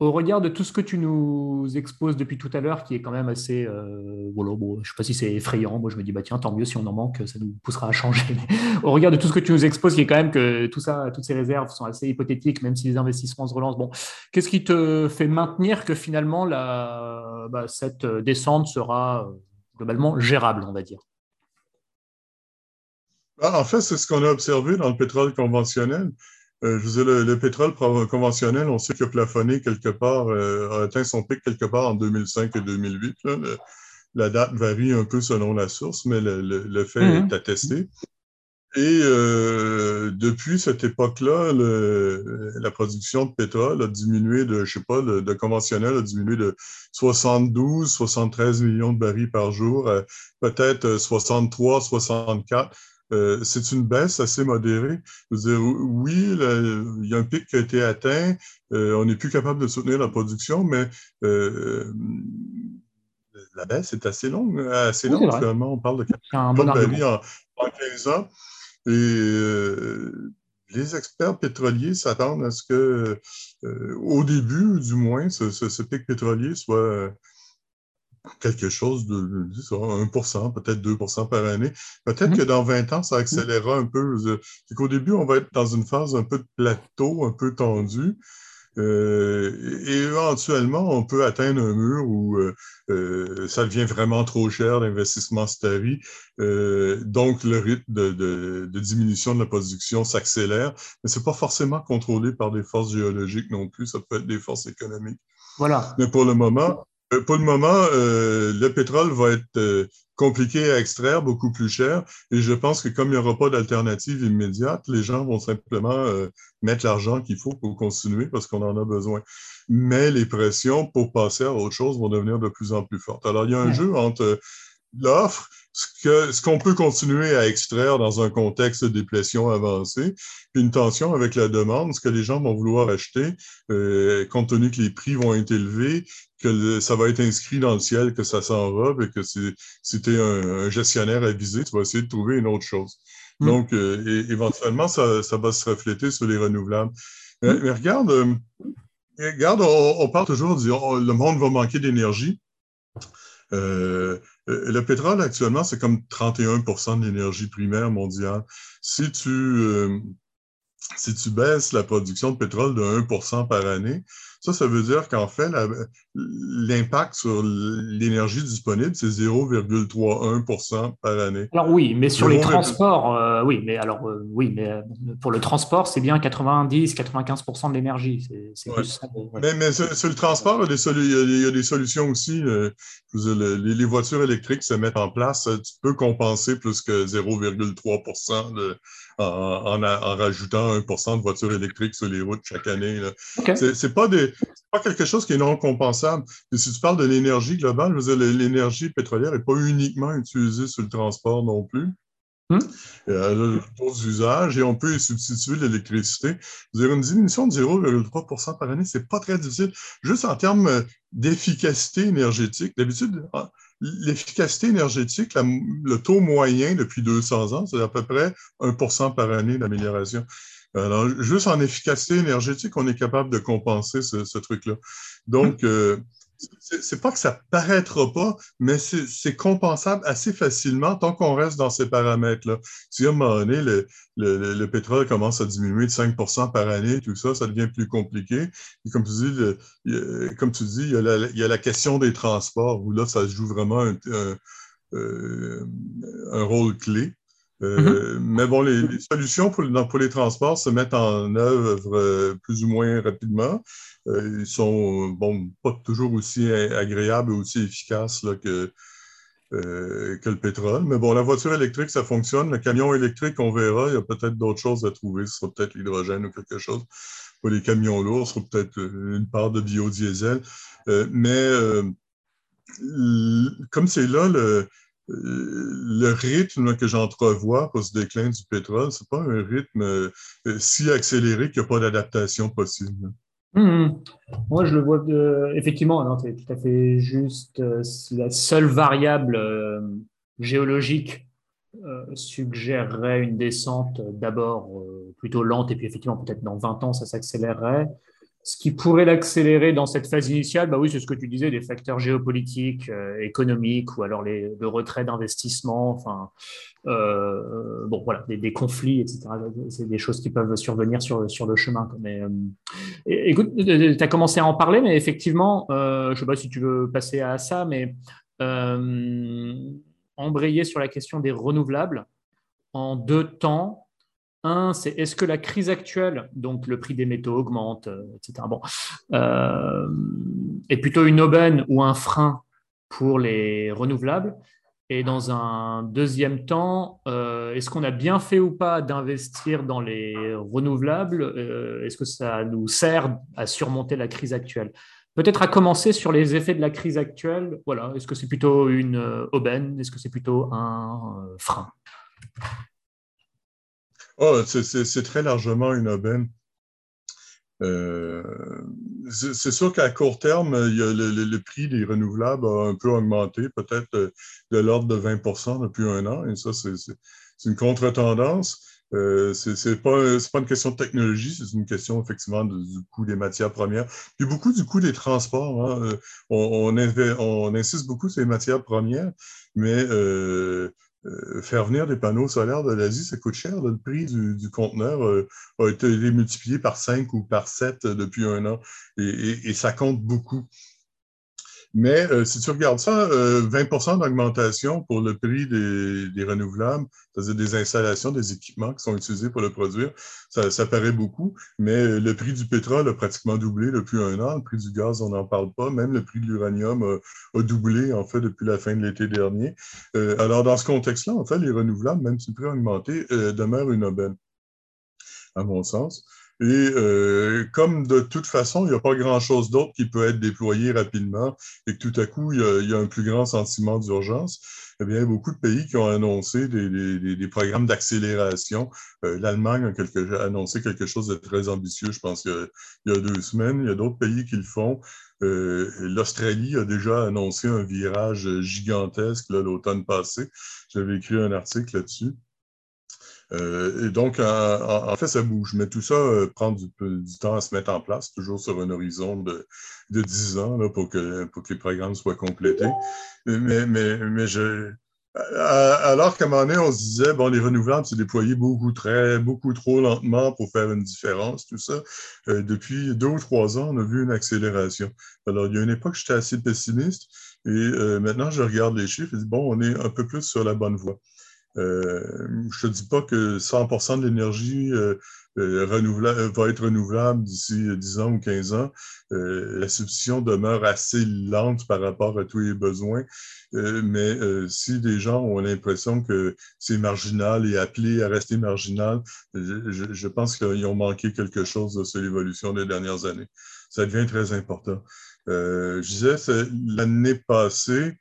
au regard de tout ce que tu nous exposes depuis tout à l'heure, qui est quand même assez, euh, voilà, je ne sais pas si c'est effrayant, moi je me dis, bah tiens, tant mieux si on en manque, ça nous poussera à changer. au regard de tout ce que tu nous exposes, qui est quand même que tout ça, toutes ces réserves sont assez hypothétiques, même si les investissements se relancent. Bon, qu'est-ce qui te fait maintenir que finalement bah, cette descente sera euh, globalement gérable, on va dire? Ah, En fait, c'est ce qu'on a observé dans le pétrole conventionnel. Euh, je vous le, pétrole conventionnel, on sait qu'il a plafonné quelque part, euh, a atteint son pic quelque part en 2005 et 2008. la date varie un peu selon la source, mais le, fait mhm. est attesté. Et euh, depuis cette époque-là, la production de pétrole a diminué de, je sais pas, de, conventionnel a diminué de 72, 73 millions de barils par jour, peut-être 63, 64 euh, c'est une baisse assez modérée. oui, il y a un pic qui a été atteint. Euh, on n'est plus capable de soutenir la production, mais euh, la baisse est assez longue. Assez longue, On parle de 4 bon en, en, 15 ans. Et les experts pétroliers s'attendent à ce que, au début, du moins, ce pic pétrolier soit quelque chose de, 1%, peut-être 2% par année. Peut-être mm-hmm. que dans 20 ans, ça accélérera un peu. C'est qu'au début, on va être dans une phase un peu de plateau, un peu tendu. Euh, et éventuellement, on peut atteindre un mur où euh, euh, ça devient vraiment trop cher, l'investissement se donc, le rythme de, de, diminution de la production s'accélère, mais ce n'est pas forcément contrôlé par des forces géologiques non plus, ça peut être des forces économiques. Voilà. Mais pour le moment, euh, pour le moment, euh, le pétrole va être euh, compliqué à extraire, beaucoup plus cher. Et je pense que comme il n'y aura pas d'alternative immédiate, les gens vont simplement mettre l'argent qu'il faut pour continuer parce qu'on en a besoin. Mais les pressions pour passer à autre chose vont devenir de plus en plus fortes. Alors, il y a un jeu entre l'offre ce qu'on peut continuer à extraire dans un contexte de déplétion avancée, une tension avec la demande, ce que les gens vont vouloir acheter, euh, compte tenu que les prix vont être élevés, que ça va être inscrit dans le ciel, que ça s'enrobe et que si tu es un, gestionnaire avisé, tu vas essayer de trouver une autre chose. Mm. Donc, euh, éventuellement, ça, ça, va se refléter sur les renouvelables. Mais, mm. regarde, euh, regarde on, parle toujours, oh, le monde va manquer d'énergie. Euh, euh, le pétrole, actuellement, c'est comme 31 de l'énergie primaire mondiale. Si tu, euh, si tu baisses la production de pétrole de 1% par année, ça, ça veut dire qu'en fait, l'impact sur l'énergie disponible, c'est 0,31% par année. Alors oui, mais sur les transports, euh, oui, mais alors oui, mais pour le transport, c'est bien 90-95 de l'énergie. C'est ça. Mais, mais sur, le transport, il y, a des, solutions aussi. les, voitures électriques se mettent en place. Tu peux compenser plus que 0,3 de en, en, rajoutant 1% de voitures électriques sur les routes chaque année. Ce C'est pas, pas quelque chose qui est non compensable. Et si tu parles de l'énergie globale, l'énergie pétrolière n'est pas uniquement utilisée sur le transport non plus. Il y a d'autres usages et on peut substituer l'électricité. Une diminution de 0,3 par année, c'est pas très difficile. Juste en termes d'efficacité énergétique, d'habitude, L'efficacité énergétique, le taux moyen depuis 200 ans, c'est à peu près 1% par année d'amélioration. Alors, juste en efficacité énergétique, on est capable de compenser ce, truc-là. Donc, euh, c'est pas que ça paraîtra pas, mais c'est compensable assez facilement tant qu'on reste dans ces paramètres-là. Si à un moment donné, le, le, pétrole commence à diminuer de 5 par année, tout ça, ça devient plus compliqué. Et comme tu dis, comme tu dis, il y, a la, question des transports où là, ça joue vraiment un, euh, un rôle clé. Euh, mm-hmm. Mais bon, les, solutions pour, les transports se mettent en œuvre euh, plus ou moins rapidement. Euh, ils sont bon, pas toujours aussi agréables et aussi efficaces que, que le pétrole. Mais bon, la voiture électrique, ça fonctionne. Le camion électrique, on verra. Il y a peut-être d'autres choses à trouver. Ce sera peut-être l'hydrogène ou quelque chose. Pour les camions lourds, ce sera peut-être une part de biodiesel. mais comme c'est là le, le rythme que j'entrevois pour ce déclin du pétrole, ce n'est pas un rythme euh, si accéléré qu'il n'y a pas d'adaptation possible. Hum. Moi, je le vois effectivement, c'est tout à fait juste. Euh, la seule variable euh, géologique suggérerait une descente d'abord plutôt lente et puis effectivement peut-être dans 20 ans ça s'accélérerait. Ce qui pourrait l'accélérer dans cette phase initiale, bah oui, c'est ce que tu disais, des facteurs géopolitiques, euh, économiques, ou alors le retrait d'investissement, enfin, euh, bon, voilà, des, conflits, etc. C'est des choses qui peuvent survenir sur, sur le chemin. Mais, euh, écoute, tu as commencé à en parler, mais effectivement, je ne sais pas si tu veux passer à ça, mais embrayer sur la question des renouvelables en deux temps un, c'est est-ce que la crise actuelle, donc le prix des métaux augmente, euh, etc., bon, euh, est plutôt une aubaine ou un frein pour les renouvelables? Et dans un deuxième temps, euh, est-ce qu'on a bien fait ou pas d'investir dans les renouvelables? Est-ce que ça nous sert à surmonter la crise actuelle? Peut-être à commencer sur les effets de la crise actuelle. Voilà, est-ce que c'est plutôt une aubaine? Est-ce que c'est plutôt un frein? Oh, c'est très largement une aubaine. Euh, c'est sûr qu'à court terme, le, prix des renouvelables a un peu augmenté, peut-être de, l'ordre de 20% depuis un an, et ça, c'est une contre-tendance. Euh, c'est pas, une question de technologie, c'est une question effectivement du coût des matières premières, puis beaucoup du coût des transports. Hein. Euh, on, insiste beaucoup sur les matières premières, mais euh, euh, faire venir des panneaux solaires de l'Asie, ça coûte cher. Le prix du, conteneur euh, a été multiplié par 5 ou par 7 depuis un an et ça compte beaucoup. Mais euh, si tu regardes ça, 20% euh, d'augmentation pour le prix des, renouvelables, c'est-à-dire des installations, des équipements qui sont utilisés pour le produire, ça, paraît beaucoup, mais le prix du pétrole a pratiquement doublé depuis un an. Le prix du gaz, on n'en parle pas. Même le prix de l'uranium a, doublé, en fait, depuis la fin de l'été dernier. Euh, alors, dans ce contexte-là, en fait, les renouvelables, même si le prix a augmenté, demeurent une aubaine, à mon sens. Et euh, comme de toute façon, il n'y a pas grand-chose d'autre qui peut être déployé rapidement et que tout à coup, il y a, un plus grand sentiment d'urgence, eh bien, beaucoup de pays qui ont annoncé des, programmes d'accélération. Euh, L'Allemagne a, annoncé quelque chose de très ambitieux, je pense, il y a, deux semaines. Il y a d'autres pays qui le font. Euh, L'Australie a déjà annoncé un virage gigantesque l'automne passé. J'avais écrit un article là-dessus. Euh, et donc, en, fait, ça bouge. Mais tout ça euh, prend du, temps à se mettre en place, toujours sur un horizon de, de 10 ans pour, que, les programmes soient complétés. Mais, mais, mais je, alors qu'à un moment donné, on se disait, bon, les renouvelables, c'est déployé beaucoup, très, beaucoup trop lentement pour faire une différence, tout ça. Euh, depuis deux ou trois ans, on a vu une accélération. Alors, il y a une époque, j'étais assez pessimiste et maintenant, je regarde les chiffres et dis, bon, on est un peu plus sur la bonne voie. Euh, je ne dis pas que 100 de l'énergie euh, euh, va être renouvelable d'ici 10 ans ou 15 ans. la substitution demeure assez lente par rapport à tous les besoins. mais si des gens ont l'impression que c'est marginal et appelé à rester marginal, je, je pense qu'ils ont manqué quelque chose sur l'évolution des dernières années. Ça devient très important. je disais, l'année passée,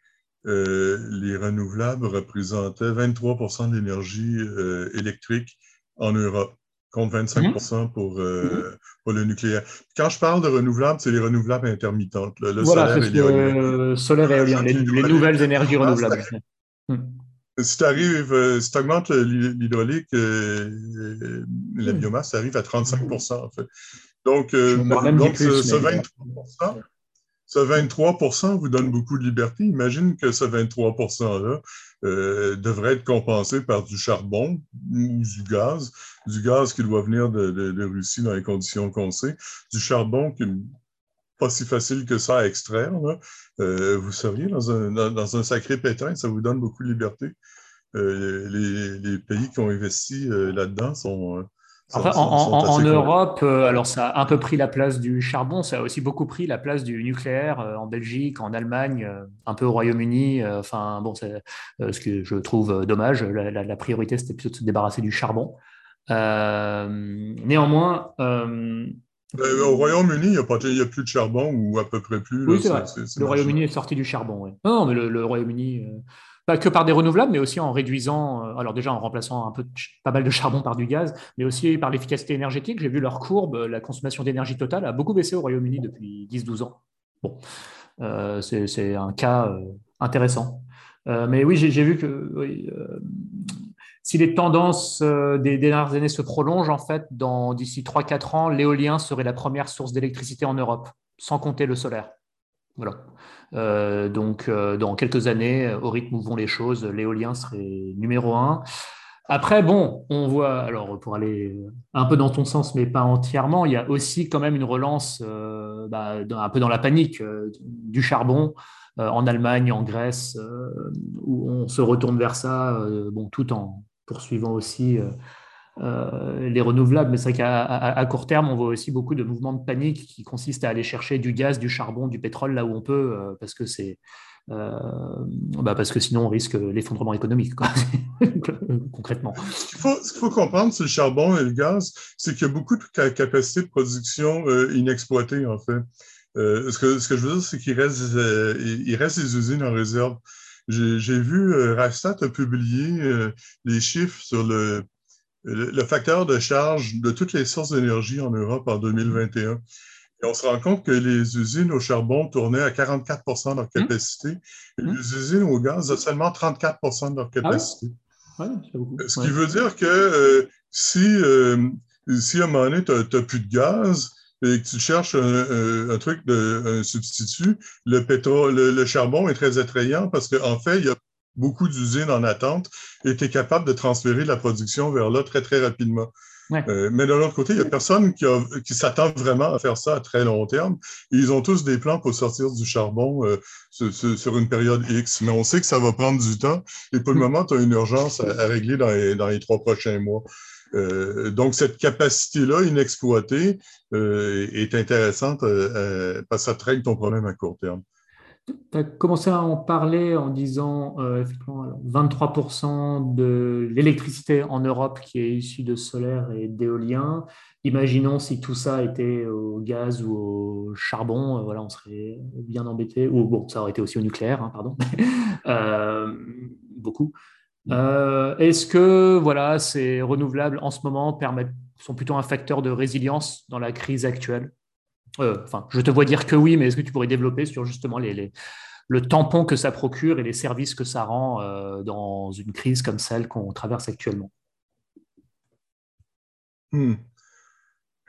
euh, les renouvelables représentaient 23 de l'énergie euh, électrique en Europe, contre 25 mhm. pour, euh, mhm. pour le nucléaire. Quand je parle de renouvelables, c'est les renouvelables intermittentes, le, voilà, solaire, et l'éolien. solaire et éolien, les, nouvelles énergies renouvelables. Si tu arrives, si tu augmentes l'hydraulique, la biomasse, ça arrive à 35 en fait. Donc, donc ce 23 ce 23% vous donne beaucoup de liberté. Imagine que ce 23 %-là euh, devrait être compensé par du charbon ou du gaz, du gaz qui doit venir de, Russie dans les conditions qu'on sait, du charbon qui n'est pas si facile que ça à extraire. Euh, vous seriez dans un, dans, un, sacré pétrin, ça vous donne beaucoup de liberté. Euh, les, pays qui ont investi là-dedans sont en, Europe, euh, alors ça a un peu pris la place du charbon, ça a aussi beaucoup pris la place du nucléaire euh, en Belgique, en Allemagne, euh, un peu au Royaume-Uni. enfin, bon, c'est ce que je trouve dommage. La, priorité, c'était plutôt de se débarrasser du charbon. néanmoins. au Royaume-Uni, il n'y a, a, plus de charbon ou à peu près plus. Oui, c'est vrai. le Royaume-Uni est sorti du charbon. Oui. Non, mais le, Royaume-Uni que par des renouvelables, mais aussi en réduisant, euh, alors déjà en remplaçant un peu pas mal de charbon par du gaz, mais aussi par l'efficacité énergétique. J'ai vu leur courbe, la consommation d'énergie totale a beaucoup baissé au Royaume-Uni depuis 10-12 ans. Bon, euh, c'est un cas euh, intéressant. mais oui, j'ai vu que si les tendances des dernières années se prolongent, en fait, d'ici 3-4 ans, l'éolien serait la première source d'électricité en Europe, sans compter le solaire. Voilà. Euh, donc, euh, dans quelques années, au rythme où vont les choses, l'éolien serait numéro un. Après, bon, on voit, alors pour aller un peu dans ton sens, mais pas entièrement, il y a aussi quand même une relance euh, bah, un peu dans la panique du charbon en Allemagne, en Grèce, où on se retourne vers ça, bon, tout en poursuivant aussi euh, les renouvelables. Mais c'est vrai qu'à court terme, on voit aussi beaucoup de mouvements de panique qui consistent à aller chercher du gaz, du charbon, du pétrole là où on peut, euh, parce que c'est euh, bah parce que sinon on risque l'effondrement économique, concrètement. Ce qu'il faut, comprendre sur le charbon et le gaz, c'est qu'il y a beaucoup de capacités de production inexploitées, en fait. ce, que, ce que je veux dire, c'est qu'il reste, il reste des usines en réserve. J'ai vu, Rastat a publié les chiffres sur le, le, facteur de charge de toutes les sources d'énergie en Europe en 2021. Et on se rend compte que les usines au charbon tournaient à 44 de leur hum. capacité et hum. les usines au gaz à seulement 34 de leur ah capacité. Ce qui veut dire que euh, si, euh, si à un moment donné, tu n'as plus de gaz, et que tu cherches un, truc de un substitut, le pétrole, le, charbon est très attrayant parce qu'en en fait, il y a beaucoup d'usines en attente et tu es capable de transférer la production vers là très, très rapidement. Euh, mais de l'autre côté, il n'y a personne qui, qui s'attend vraiment à faire ça à très long terme. ils ont tous des plans pour sortir du charbon euh, sur, une période X. Mais on sait que ça va prendre du temps. Et pour le mm. moment, tu as une urgence à, régler dans les, dans les, trois prochains mois. Euh, donc, cette capacité-là inexploitée est intéressante parce que ça traîne ton problème à court terme. Tu as commencé à en parler en disant euh, effectivement 23% de l'électricité en Europe qui est issue de solaire et d'éolien. Imaginons si tout ça était au gaz ou au charbon, euh, voilà, on serait bien embêté. Ou bon, ça aurait été aussi au nucléaire, hein, pardon. euh, beaucoup. Euh, est-ce que voilà, ces renouvelables en ce moment permettent, sont plutôt un facteur de résilience dans la crise actuelle? Enfin, je te vois dire que oui, mais est-ce que tu pourrais développer sur justement le tampon que ça procure et les services que ça rend euh, dans une crise comme celle qu'on traverse actuellement? Hmm.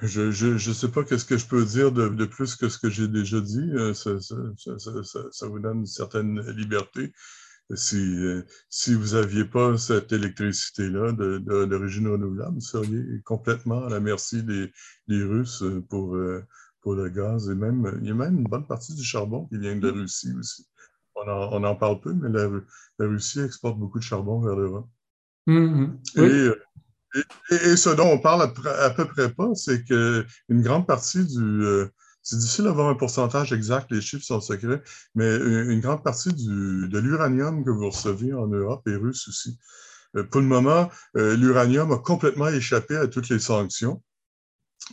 Je ne sais pas qu'est-ce que je peux dire de, plus que ce que j'ai déjà dit. Euh, ça, vous donne une certaine liberté. Si, si vous n'aviez pas cette électricité-là d'origine renouvelable, vous seriez complètement à la merci des Russes pour, pour le gaz. Et même, il y a même une bonne partie du charbon qui vient de la Russie aussi. On en, on parle peu, mais la, Russie exporte beaucoup de charbon vers l'Europe. Mm-hmm. Euh, et, et, ce dont on parle à, peu près pas, c'est qu'une grande partie du. Euh, c'est difficile d'avoir un pourcentage exact, les chiffres sont secrets, mais une, grande partie du, de l'uranium que vous recevez en Europe est russe aussi. Euh, pour le moment, l'uranium a complètement échappé à toutes les sanctions.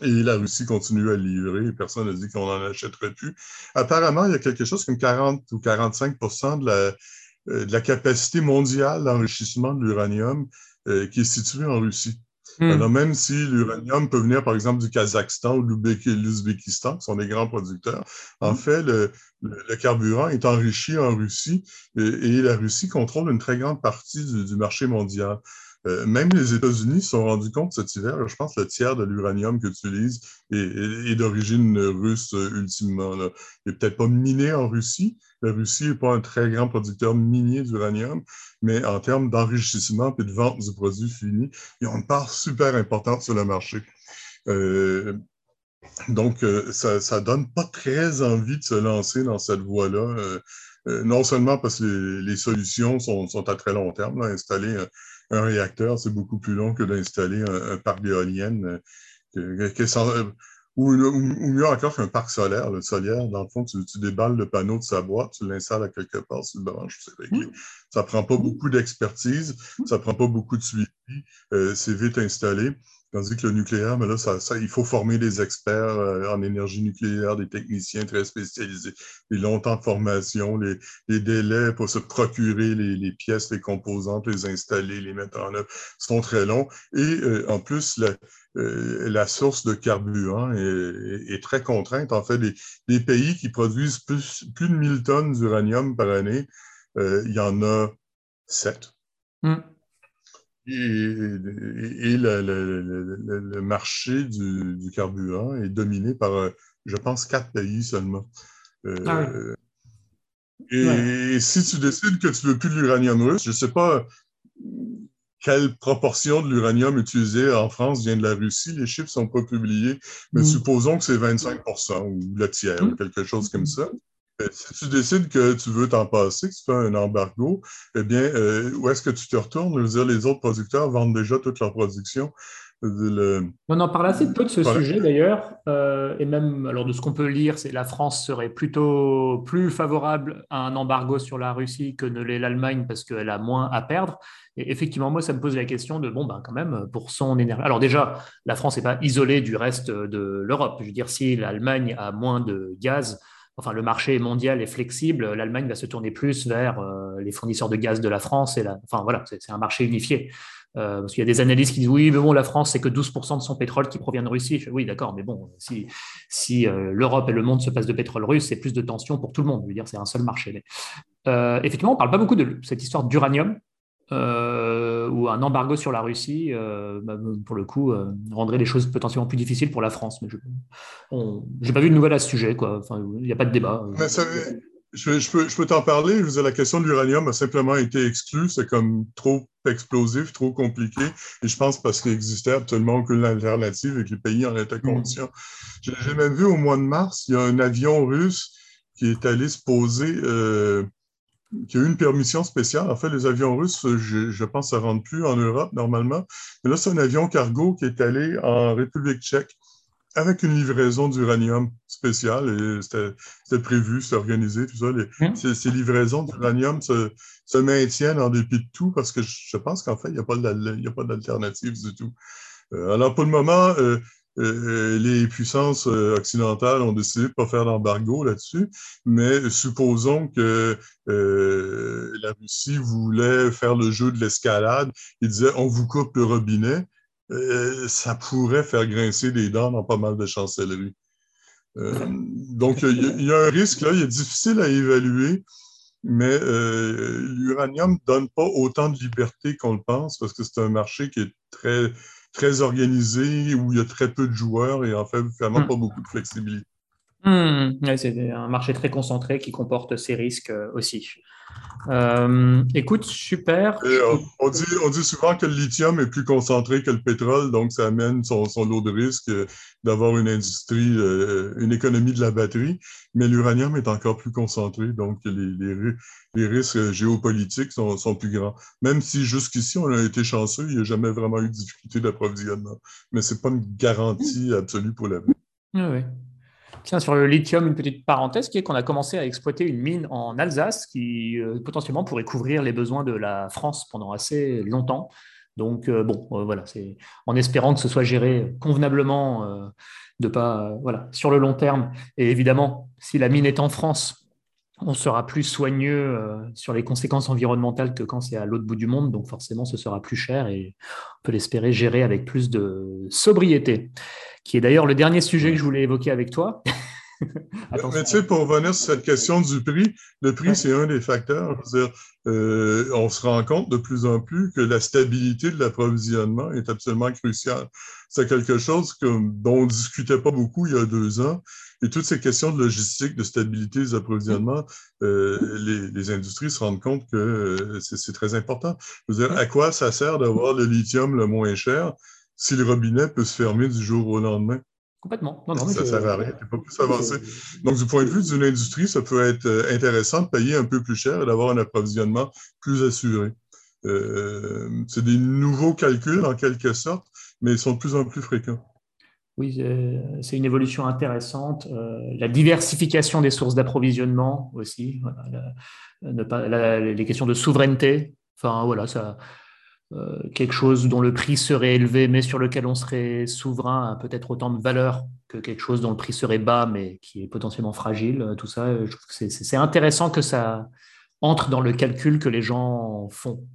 Et la Russie continue à livrer. Personne n'a dit qu'on n'en achèterait plus. Apparemment, il y a quelque chose comme 40 ou 45 de la, euh, de la capacité mondiale d'enrichissement de l'uranium euh, qui est située en Russie. Hmm. Alors, même si l'uranium peut venir, par exemple, du Kazakhstan ou de l'Ouzbékistan, qui sont des grands producteurs, en hmm. fait, le, le, carburant est enrichi en Russie et, la Russie contrôle une très grande partie du, du marché mondial. Euh, même les États-Unis se sont rendus compte cet hiver, je pense le tiers de l'uranium que tu utilises est, d'origine russe ultimement. Il n'est peut-être pas miné en Russie. La Russie n'est pas un très grand producteur minier d'uranium, mais en termes d'enrichissement et de vente du produit fini, ils ont une part super importante sur le marché. Euh, donc, ça, ça donne pas très envie de se lancer dans cette voie-là. non seulement parce que les, solutions sont, à très long terme. Installer un réacteur, c'est beaucoup plus long que d'installer un, parc d'éoliennes. Euh, ou, mieux encore qu'un parc solaire. Le solaire, dans le fond, tu, déballes le panneau de sa boîte, tu l'installes à quelque part sur le branche, c'est réglé. Mmh. Ça prend pas beaucoup d'expertise, ça prend pas beaucoup de suivi, euh, c'est vite installé. Tandis que le nucléaire, mais là, ça, il faut former des experts euh, en énergie nucléaire, des techniciens très spécialisés, les longtemps de formation, les, délais pour se procurer les, pièces, les composantes, les installer, les mettre en œuvre sont très longs. Et euh, en plus, la, euh, la source de carburant est, très contrainte. En fait, les, pays qui produisent plus, plus de 1000 tonnes d'uranium par année, il y en a sept. Mm et, le, marché du, carburant est dominé par, euh, je pense, quatre pays seulement. Euh, ah et, si tu décides que tu ne veux plus de l'uranium russe, je ne sais pas quelle proportion de l'uranium utilisé en France vient de la Russie. Les chiffres ne sont pas publiés, mais mm. supposons que c'est 25 ou le tiers, ou quelque chose comme ça. Euh, si tu décides que tu veux t'en passer, que tu fais un embargo, eh bien, euh, où est-ce que tu te retournes? Dire, les autres producteurs vendent déjà toute leur production. On en parle assez peu de ce sujet d'ailleurs, euh, et même alors de ce qu'on peut lire, c'est la France serait plutôt plus favorable à un embargo sur la Russie que ne l'est l'Allemagne parce qu'elle a moins à perdre. Et effectivement, moi, ça me pose la question de bon, ben quand même, pour son énergie. Alors déjà, la France n'est pas isolée du reste de l'Europe. Je veux dire, si l'Allemagne a moins de gaz, enfin le marché mondial est flexible, l'Allemagne va se tourner plus vers euh, les fournisseurs de gaz de la France. Et enfin voilà, c'est un marché unifié. Euh, parce qu'il y a des analystes qui disent oui, mais bon, la France, c'est que 12% de son pétrole qui provient de Russie. oui, d'accord, mais bon, si, si euh, l'Europe et le monde se passent de pétrole russe, c'est plus de tension pour tout le monde. Je veux dire, c'est un seul marché. effectivement, on ne parle pas beaucoup de cette histoire d'uranium. Euh, ou un embargo sur la Russie, euh, bah, pour le coup, euh, rendrait les choses potentiellement plus difficiles pour la France. Mais je n'ai pas vu de nouvelles à ce sujet. Il n'y a pas de débat. je, peux, je peux t'en parler. Je veux la question de l'uranium a simplement été exclue. C'est comme trop explosif, trop compliqué. Et je pense parce qu'il existait absolument aucune alternative et que les pays en étaient mm. conscients. J'ai même vu au mois de mars, il y a un avion russe qui est allé se poser qui a eu une permission spéciale. En fait, les avions russes, je, je pense, ne rentre plus en Europe normalement. Mais là, c'est un avion cargo qui est allé en République tchèque avec une livraison d'uranium spéciale. Et c'était prévu, c'était organisé, tout ça. Les, mmh. ces, livraisons d'uranium se, se, maintiennent en dépit de tout parce que je, pense qu'en fait, il n'y a pas d'alternative du tout. Euh, alors, pour le moment, euh, euh, les puissances euh, occidentales ont décidé de ne pas faire d'embargo là-dessus, mais supposons que euh, la Russie voulait faire le jeu de l'escalade. Et disait on vous coupe le robinet, ça pourrait faire grincer des dents dans pas mal de chancelleries. donc, il y, a un risque là, il est difficile à évaluer, mais l'uranium ne donne pas autant de liberté qu'on le pense parce que c'est un marché qui est très très organisé, où il y a très peu de joueurs et en fait vraiment hmm. pas beaucoup de flexibilité. Hmm. c'est un marché très concentré qui comporte ces risques euh, aussi. Euh, écoute, super. Euh, on, dit, on dit souvent que le lithium est plus concentré que le pétrole, donc ça amène son, son lot de risques d'avoir une industrie, une économie de la batterie, mais l'uranium est encore plus concentré, donc les, les, les risques géopolitiques sont, sont, plus grands. Même si jusqu'ici, on a été chanceux, il n'y a jamais vraiment eu de difficulté d'approvisionnement, mais ce n'est pas une garantie absolue pour l'avenir. Ah oui. Tiens, sur le lithium, une petite parenthèse qui est qu'on a commencé à exploiter une mine en Alsace qui euh, potentiellement pourrait couvrir les besoins de la France pendant assez longtemps. Donc, euh, bon, euh, voilà, c'est en espérant que ce soit géré convenablement, de pas, sur le long terme. Et évidemment, si la mine est en France, on sera plus soigneux sur les conséquences environnementales que quand c'est à l'autre bout du monde. Donc, forcément, ce sera plus cher et on peut l'espérer gérer avec plus de sobriété qui est d'ailleurs le dernier sujet que je voulais évoquer avec toi. Mais tu sais, pour revenir sur cette question du prix, le prix, c'est un des facteurs. Euh, on se rend compte de plus en plus que la stabilité de l'approvisionnement est absolument cruciale. C'est quelque chose dont on ne discutait pas beaucoup il y a deux ans. Et toutes ces questions de logistique, de stabilité des approvisionnements, euh, les, industries se rendent compte que euh, c'est très important. Dire, à quoi ça sert d'avoir le lithium le moins cher? Si le robinet peut se fermer du jour au lendemain? Complètement. Non, non, ça ne sert à rien, pas plus avancé. Donc, du point de vue d'une industrie, ça peut être euh, intéressant de payer un peu plus cher et d'avoir un approvisionnement plus assuré. Euh, c'est des nouveaux calculs en quelque sorte, mais ils sont de plus en plus fréquents. Oui, euh, c'est une évolution intéressante. la diversification des sources d'approvisionnement aussi, les questions de souveraineté. Enfin, voilà, ça, euh, quelque chose dont le prix serait élevé mais sur lequel on serait souverain a peut-être autant de valeur que quelque chose dont le prix serait bas mais qui est potentiellement fragile. Euh, tout ça, que c'est intéressant que ça entre dans le calcul que les gens font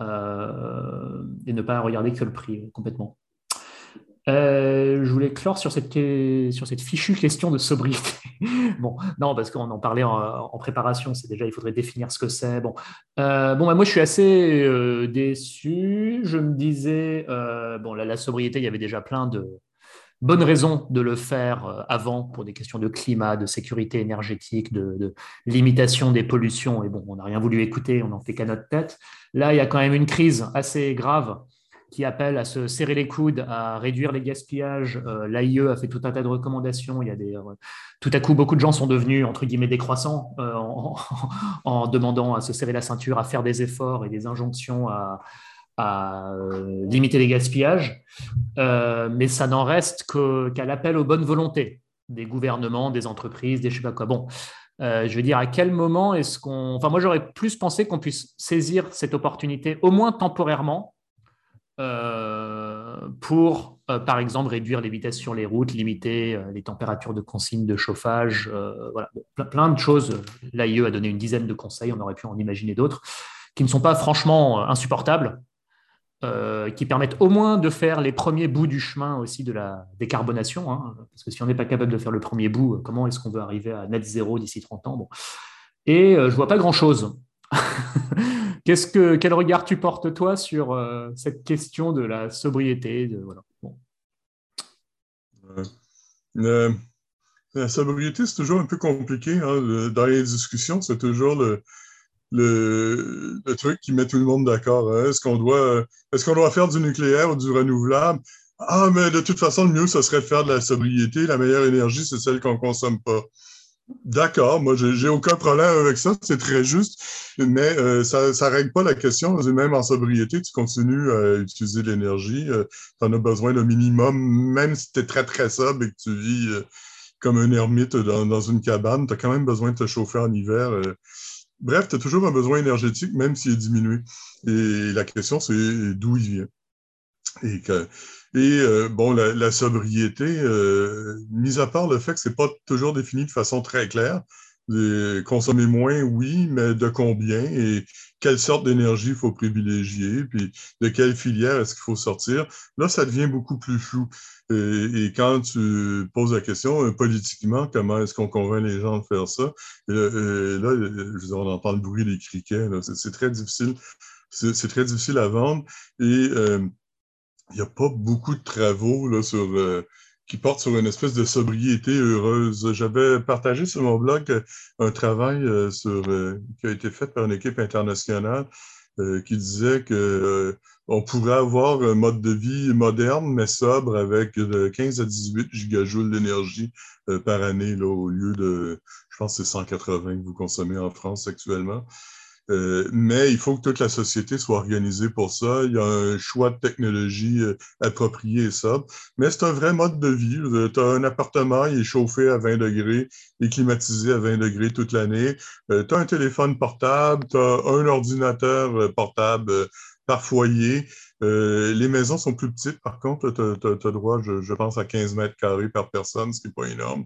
euh, et ne pas regarder que le prix complètement. Euh, je voulais clore sur cette, sur cette fichue question de sobriété. bon, non, parce qu'on en parlait en, préparation, c'est déjà, il faudrait définir ce que c'est. Bon, euh, bon bah, moi, je suis assez euh, déçu. Je me disais, bon, la, sobriété, il y avait déjà plein de bonnes raisons de le faire avant pour des questions de climat, de sécurité énergétique, de, de limitation des pollutions. Et bon, on n'a rien voulu écouter, on n'en fait qu'à notre tête. Là, il y a quand même une crise assez grave qui appelle à se serrer les coudes, à réduire les gaspillages. Euh, L'AIE a fait tout un tas de recommandations. Il y a des, euh, tout à coup, beaucoup de gens sont devenus, entre guillemets, décroissants euh, en, demandant à se serrer la ceinture, à faire des efforts et des injonctions à, limiter les gaspillages. mais ça n'en reste qu'à l'appel aux bonnes volontés des gouvernements, des entreprises, des je sais pas quoi. Bon, je veux dire, à quel moment est-ce qu'on... Enfin, moi, j'aurais plus pensé qu'on puisse saisir cette opportunité, au moins temporairement, euh, pour, euh, par exemple, réduire les vitesses sur les routes, limiter euh, les températures de consigne de chauffage, voilà, plein, de choses. L'AIE a donné une dizaine de conseils, on aurait pu en imaginer d'autres, qui ne sont pas franchement insupportables, qui permettent au moins de faire les premiers bouts du chemin aussi de la décarbonation, hein, parce que si on n'est pas capable de faire le premier bout, comment est-ce qu'on veut arriver à net zéro d'ici 30 ans. Et je vois pas grand-chose. Que, quel regard tu portes, toi, sur euh, cette question de la sobriété de, voilà. Euh, la sobriété, c'est toujours un peu compliqué. Hein, dans les discussions, c'est toujours le, le, truc qui met tout le monde d'accord. Hein. Est-ce qu'on doit, est-ce qu'on doit faire du nucléaire ou du renouvelable? Ah, mais de toute façon, le mieux, ce serait de faire de la sobriété. La meilleure énergie, c'est celle qu'on ne consomme pas. D'accord, moi, j'ai aucun problème avec ça, c'est très juste, mais euh, ça ne règle pas la question. Même en sobriété, tu continues à utiliser l'énergie, euh, tu en as besoin d'un minimum, même si tu es très, très sobre et que tu vis euh, comme un ermite dans, une cabane, tu as quand même besoin de te chauffer en hiver. Bref, tu as toujours un besoin énergétique, même s'il est diminué. Et la question, c'est d'où il vient. Et que, et euh, bon, la, sobriété, euh, mis à part le fait que c'est pas toujours défini de façon très claire, consommer moins, oui, mais de combien et quelle sorte d'énergie il faut privilégier, puis de quelle filière est-ce qu'il faut sortir. Là, ça devient beaucoup plus flou. Et, quand tu poses la question euh, politiquement, comment est-ce qu'on convainc les gens de faire ça, et, là, je on entend le bruit des criquets. C'est très difficile. C'est très difficile à vendre. Et il n'y a pas beaucoup de travaux là, sur, euh, qui portent sur une espèce de sobriété heureuse. J'avais partagé sur mon blog euh, un travail euh, sur, qui a été fait par une équipe internationale qui disait que on pourrait avoir un mode de vie moderne, mais sobre, avec de 15 à 18 gigajoules d'énergie par année, là, au lieu de, je pense, c'est 180 que vous consommez en France actuellement. Euh, mais il faut que toute la société soit organisée pour ça. Il y a un choix de technologie euh, approprié et ça. Mais c'est un vrai mode de vie. Tu as un appartement, il est chauffé à 20 degrés et climatisé à 20 degrés toute l'année. Euh, tu as un téléphone portable, tu as un ordinateur portable par foyer. les maisons sont plus petites, par contre, tu as, droit, je, je, pense, à 15 mètres carrés par personne, ce qui n'est pas énorme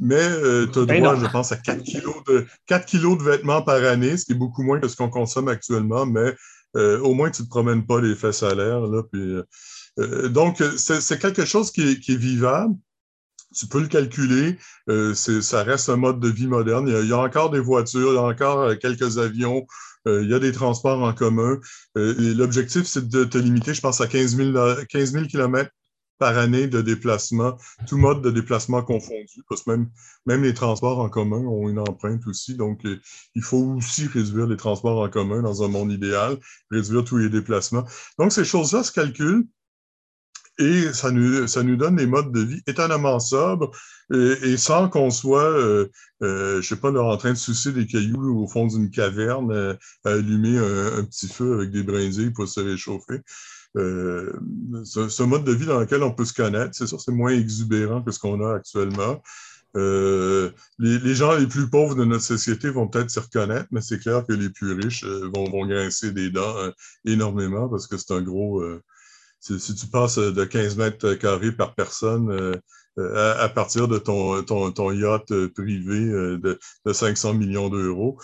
mais euh, tu as ben droit, je pense, à 4 kilos, de, 4 kilos de vêtements par année, ce qui est beaucoup moins que ce qu'on consomme actuellement, mais euh, au moins tu ne te promènes pas les fesses à l'air. Là, puis, euh, donc, c'est quelque chose qui est, vivable. tu peux le calculer. Euh, ça reste un mode de vie moderne. Il y, a, encore des voitures, il y a encore euh, quelques avions, euh, il y a des transports en commun. L'objectif, c'est de te limiter, je pense, à 15 000, 15 000 km par année de déplacement, tout mode de déplacement confondu, parce que même, les transports en commun ont une empreinte aussi. Donc, il faut aussi réduire les transports en commun dans un monde idéal, réduire tous les déplacements. Donc, ces choses-là se calculent et ça nous, donne des modes de vie étonnamment sobres et, sans qu'on soit, euh, euh, je sais pas, en train de sucer des cailloux au fond d'une caverne euh, à allumer un, petit feu avec des brindilles pour se réchauffer. Euh, c'est un mode de vie dans lequel on peut se connaître. C'est sûr, c'est moins exubérant que ce qu'on a actuellement. Euh, les, gens les plus pauvres de notre société vont peut-être se reconnaître, mais c'est clair que les plus riches vont, vont grincer des dents énormément parce que c'est un gros, si, tu passes euh, de 15 mètres carrés par personne euh, euh, à, partir de ton, ton, yacht privé de, de, 500 millions d'euros,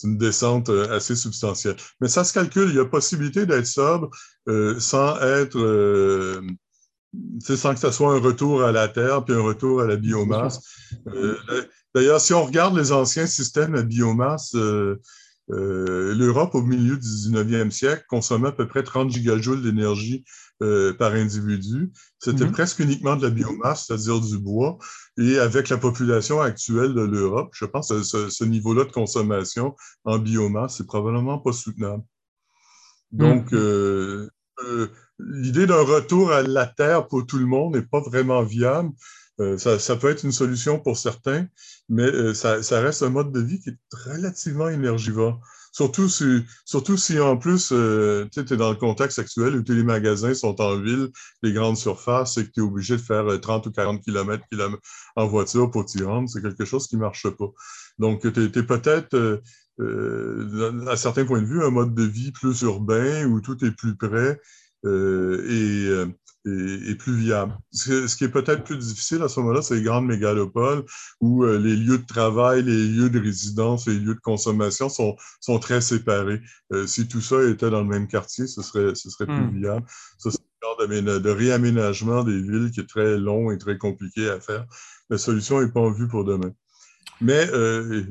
c'est une descente assez substantielle. Mais ça se calcule, il y a possibilité d'être sobre sans être sans que ce soit un retour à la terre puis un retour à la biomasse. D'ailleurs, si on regarde les anciens systèmes à biomasse, euh, L'Europe, au milieu du 19e siècle, consommait à peu près 30 gigajoules d'énergie euh, par individu. C'était mhm. presque uniquement de la biomasse, c'est-à-dire du bois. Et avec la population actuelle de l'Europe, je pense que ce, niveau-là de consommation en biomasse, c'est probablement pas soutenable. Donc, mhm. euh, l'idée d'un retour à la Terre pour tout le monde n'est pas vraiment viable. Euh, ça, peut être une solution pour certains, mais euh, ça, reste un mode de vie qui est relativement énergivore. Surtout si, surtout si en plus, euh, tu es dans le contexte actuel où tous les magasins sont en ville, les grandes surfaces, et que tu es obligé de faire 30 ou 40 km en voiture pour t'y rendre, c'est quelque chose qui ne marche pas. Donc, tu es, peut-être, à certains points de vue, un mode de vie plus urbain où tout est plus près et est, plus viable. Ce, qui est peut-être plus difficile à ce moment-là, c'est les grandes mégalopoles où euh, les lieux de travail, les lieux de résidence, les lieux de consommation sont, sont très séparés. Euh, si tout ça était dans le même quartier, ce serait, ce serait plus hmm. viable. Ça, c'est le genre de, réaménagement des villes qui est très long et très compliqué à faire. La solution n'est pas en vue pour demain. Mais euh,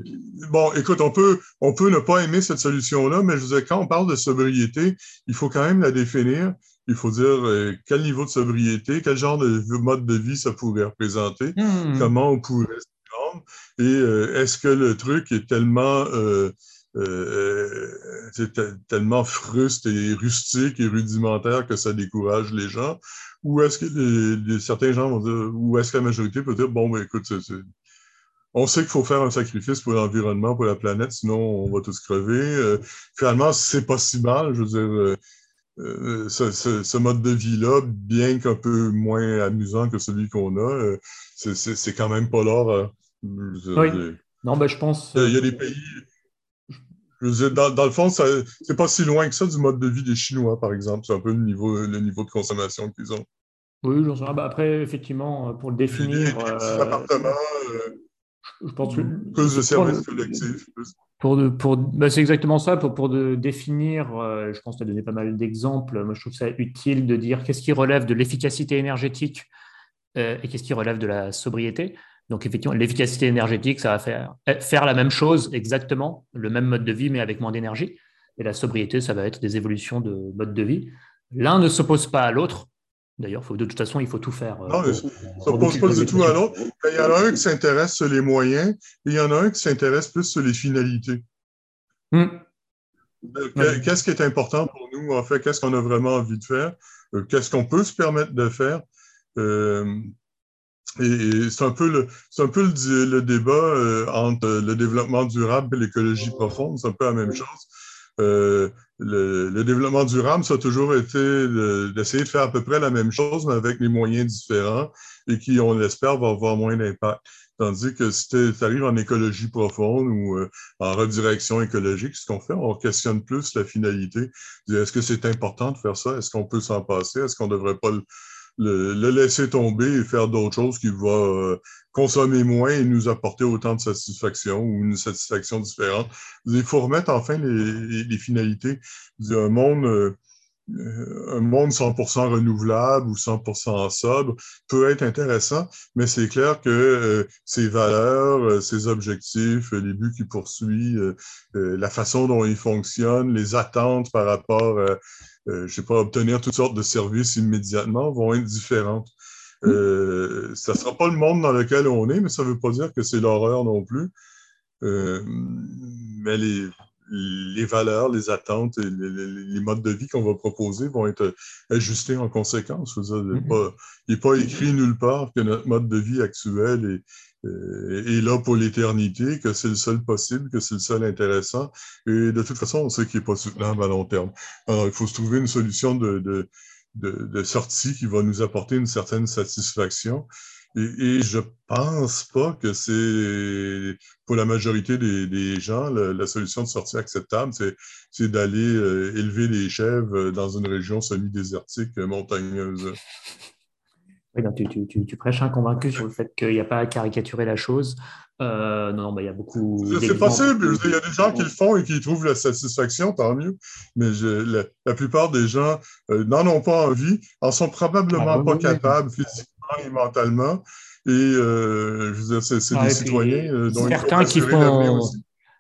bon, écoute, on peut, on peut ne pas aimer cette solution-là, mais je veux dire, quand on parle de sobriété, il faut quand même la définir il faut dire euh, quel niveau de sobriété, quel genre de mode de vie ça pourrait représenter, hmm. comment on pourrait se rendre, et euh, est-ce que le truc est tellement euh, tellement fruste et rustique et rudimentaire que ça décourage les gens, ou est-ce que certains gens vont dire, ou est-ce que la majorité peut dire, bon, ben, écoute, on sait qu'il faut faire un sacrifice pour l'environnement, pour la planète, sinon on va tous crever. finalement, c'est pas si mal. Je veux dire, euh, ce, mode de vie-là, bien qu'un peu moins amusant que celui qu'on a, euh, c'est quand même pas l'or. Euh, oui. Non, ben, je pense. Il y a des pays. dans, le fond, c'est pas si loin que ça du mode de vie des Chinois, par exemple. C'est un peu le niveau, le niveau de consommation qu'ils ont. Oui, j'en sais rien. après, effectivement, pour le définir. je pense que. Plus de services collectifs. Pour, bah, c'est exactement ça. Pour, définir, euh, je pense que tu as donné pas mal d'exemples. Moi, je trouve ça utile de dire qu'est-ce qui relève de l'efficacité énergétique euh, et qu'est-ce qui relève de la sobriété. Donc, effectivement, l'efficacité énergétique, ça va faire, faire la même chose exactement, le même mode de vie, mais avec moins d'énergie. Et la sobriété, ça va être des évolutions de mode de vie. L'un ne s'oppose pas à l'autre. D'ailleurs, de toute façon, il faut tout faire. Euh, non, ça ne pose pas du tout à l'autre. Il y en a un qui s'intéresse sur les moyens et il y en a un qui s'intéresse plus sur les finalités. Hmm. Euh, qu'est-ce qui est important pour nous, en fait? Qu'est-ce qu'on a vraiment envie de faire? Euh, qu'est-ce qu'on peut se permettre de faire? et, c'est un peu le, un peu le, débat entre le développement durable et l'écologie profonde. C'est un peu la même chose le, développement durable, ça a toujours été d'essayer de faire à peu près la même chose, mais avec des moyens différents et qui, on l'espère, va avoir moins d'impact. Tandis que si tu arrives en écologie profonde ou euh, en redirection écologique, ce qu'on fait, on questionne plus la finalité. Est-ce que c'est important de faire ça? Est-ce qu'on peut s'en passer? Est-ce qu'on ne devrait pas le, le, laisser tomber et faire d'autres choses qui vont euh, consommer moins et nous apporter autant de satisfaction ou une satisfaction différente. Il faut remettre enfin les, finalités. Un monde, euh, euh, un monde 100% renouvelable ou 100% sobre peut être intéressant, mais c'est clair que euh, ses valeurs, euh, ses objectifs, les buts qu'il poursuit, la façon dont il fonctionne, les attentes par rapport, à, je sais pas, obtenir toutes sortes de services immédiatement vont être différentes. Euh, ça sera pas le monde dans lequel on est, mais ça veut pas dire que c'est l'horreur non plus. mais les, les valeurs, les attentes et les, modes de vie qu'on va proposer vont être ajustés en conséquence. Il n'est pas, écrit nulle part que notre mode de vie actuel est, euh, est là pour l'éternité, que c'est le seul possible, que c'est le seul intéressant. Et de toute façon, on sait qu'il n'est pas soutenable à long terme. Alors, il faut se trouver une solution de, de, de sortie qui va nous apporter une certaine satisfaction. Et, je pense pas que c'est, pour la majorité des, gens, la, solution de sortie acceptable, c'est d'aller euh, élever les chèvres dans une région semi-désertique montagneuse. Oui, tu, tu, prêches un convaincu sur le fait qu'il n'y a pas à caricaturer la chose. Euh, non, bah, il y a beaucoup. C'est possible. Il y a des gens qui le font et qui trouvent la satisfaction, tant mieux. Mais la, plupart des gens n'en ont pas envie, en sont probablement ah, pas capables physiquement et mentalement. Et euh, je veux dire, c'est des citoyens euh, dont certains qui font,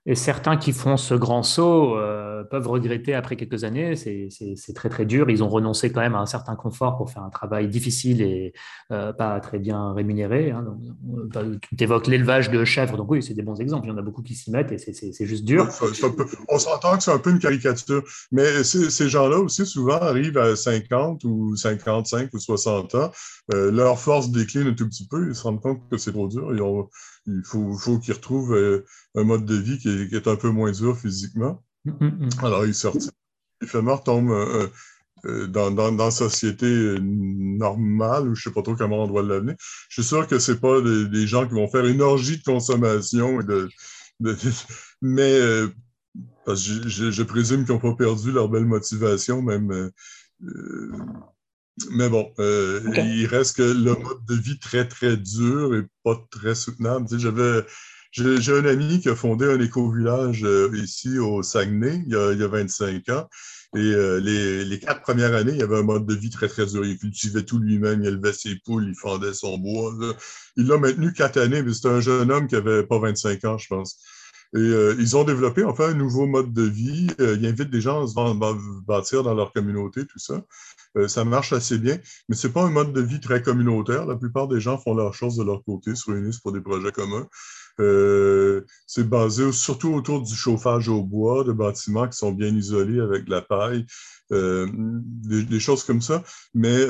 Et certains qui font ce grand saut euh, peuvent regretter après quelques années. C'est très très dur. Ils ont renoncé quand même à un certain confort pour faire un travail difficile et pas très bien rémunéré. Hein. tu évoques l'élevage de chèvres, donc oui, c'est des bons exemples. Il y en a beaucoup qui s'y mettent et c'est juste dur. on s'entend que c'est un peu une caricature, mais ces gens-là aussi souvent arrivent à 50 ou 55 ou 60 ans euh, leur force décline un tout petit peu, ils se rendent compte que c'est trop dur. il faut, qu'ils retrouvent euh, un mode de vie qui est, un peu moins dur physiquement. Mm, mm, mm. Alors, ils sortent. Éphémère tombe euh, dans, dans, dans, la société normale, ou je ne sais pas trop comment on doit l'amener. Je suis sûr que ce pas des, gens qui vont faire une orgie de consommation, de, mais parce que je, je, présume qu'ils n'ont pas perdu leur belle motivation, même mais bon, euh, il reste que le mode de vie très, très dur et pas très soutenable. Tu sais, j'avais, j'ai, un ami qui a fondé un éco-village euh, ici au Saguenay il y a, il y a 25 ans. Et euh, les, les, quatre premières années, il y avait un mode de vie très, très dur. Il cultivait tout lui-même, il élevait ses poules, il fendait son bois. Il l'a maintenu quatre années, mais c'était un jeune homme qui avait pas 25 ans, je pense. Et ils ont développé enfin un nouveau mode de vie. ils invitent des gens à se bâtir dans leur communauté, tout ça. Euh, ça marche assez bien, mais ce n'est pas un mode de vie très communautaire. La plupart des gens font leurs choses de leur côté, se réunissent pour des projets communs. Euh, c'est basé surtout autour du chauffage au bois, de bâtiments qui sont bien isolés avec de la paille, euh, des, choses comme ça. Mais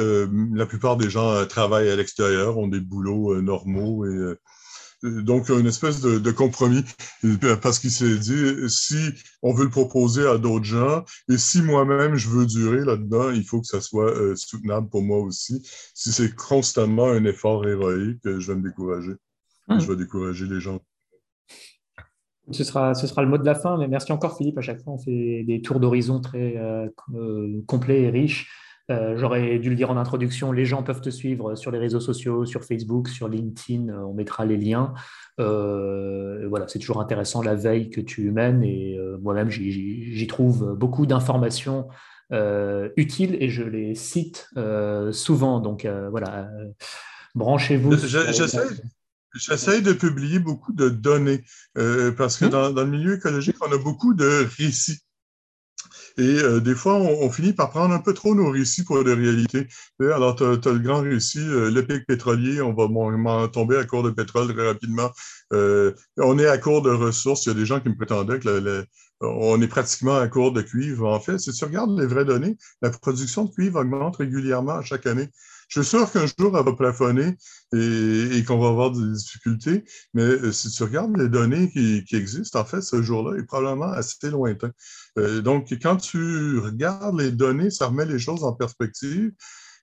la plupart des gens travaillent à l'extérieur, ont des boulots normaux et donc une espèce de, compromis parce qu'il s'est dit si on veut le proposer à d'autres gens et si moi-même je veux durer là-dedans, il faut que ça soit euh, soutenable pour moi aussi. Si c'est constamment un effort héroïque, je vais me décourager. Hum. Je vais décourager les gens. Ce sera, ce sera le mot de la fin, mais merci encore Philippe. À chaque fois, on fait des tours d'horizon très euh, euh, complets et riches. Euh, j'aurais dû le dire en introduction, les gens peuvent te suivre sur les réseaux sociaux, sur Facebook, sur LinkedIn, on mettra les liens. Euh, voilà, c'est toujours intéressant la veille que tu mènes et moi-même j'y trouve beaucoup d'informations utiles et je les cite souvent. Donc voilà, branchez-vous. J'essaie de publier beaucoup de données parce que mmh. dans, dans, le milieu écologique, on a beaucoup de récits. Et euh, des fois, on, finit par prendre un peu trop nos récits pour les réalités. Alors, tu as, le grand récit, euh, le pic pétrolier, on va tomber à court de pétrole très rapidement. Euh, on est à court de ressources. Il y a des gens qui me prétendaient que on est pratiquement à court de cuivre. En fait, si tu regardes les vraies données, la production de cuivre augmente régulièrement à chaque année. Je suis sûr qu'un jour, elle va plafonner et, qu'on va avoir des difficultés, mais euh, si tu regardes les données qui, existent, en fait, ce jour-là est probablement assez lointain. Euh, donc, quand tu regardes les données, ça remet les choses en perspective.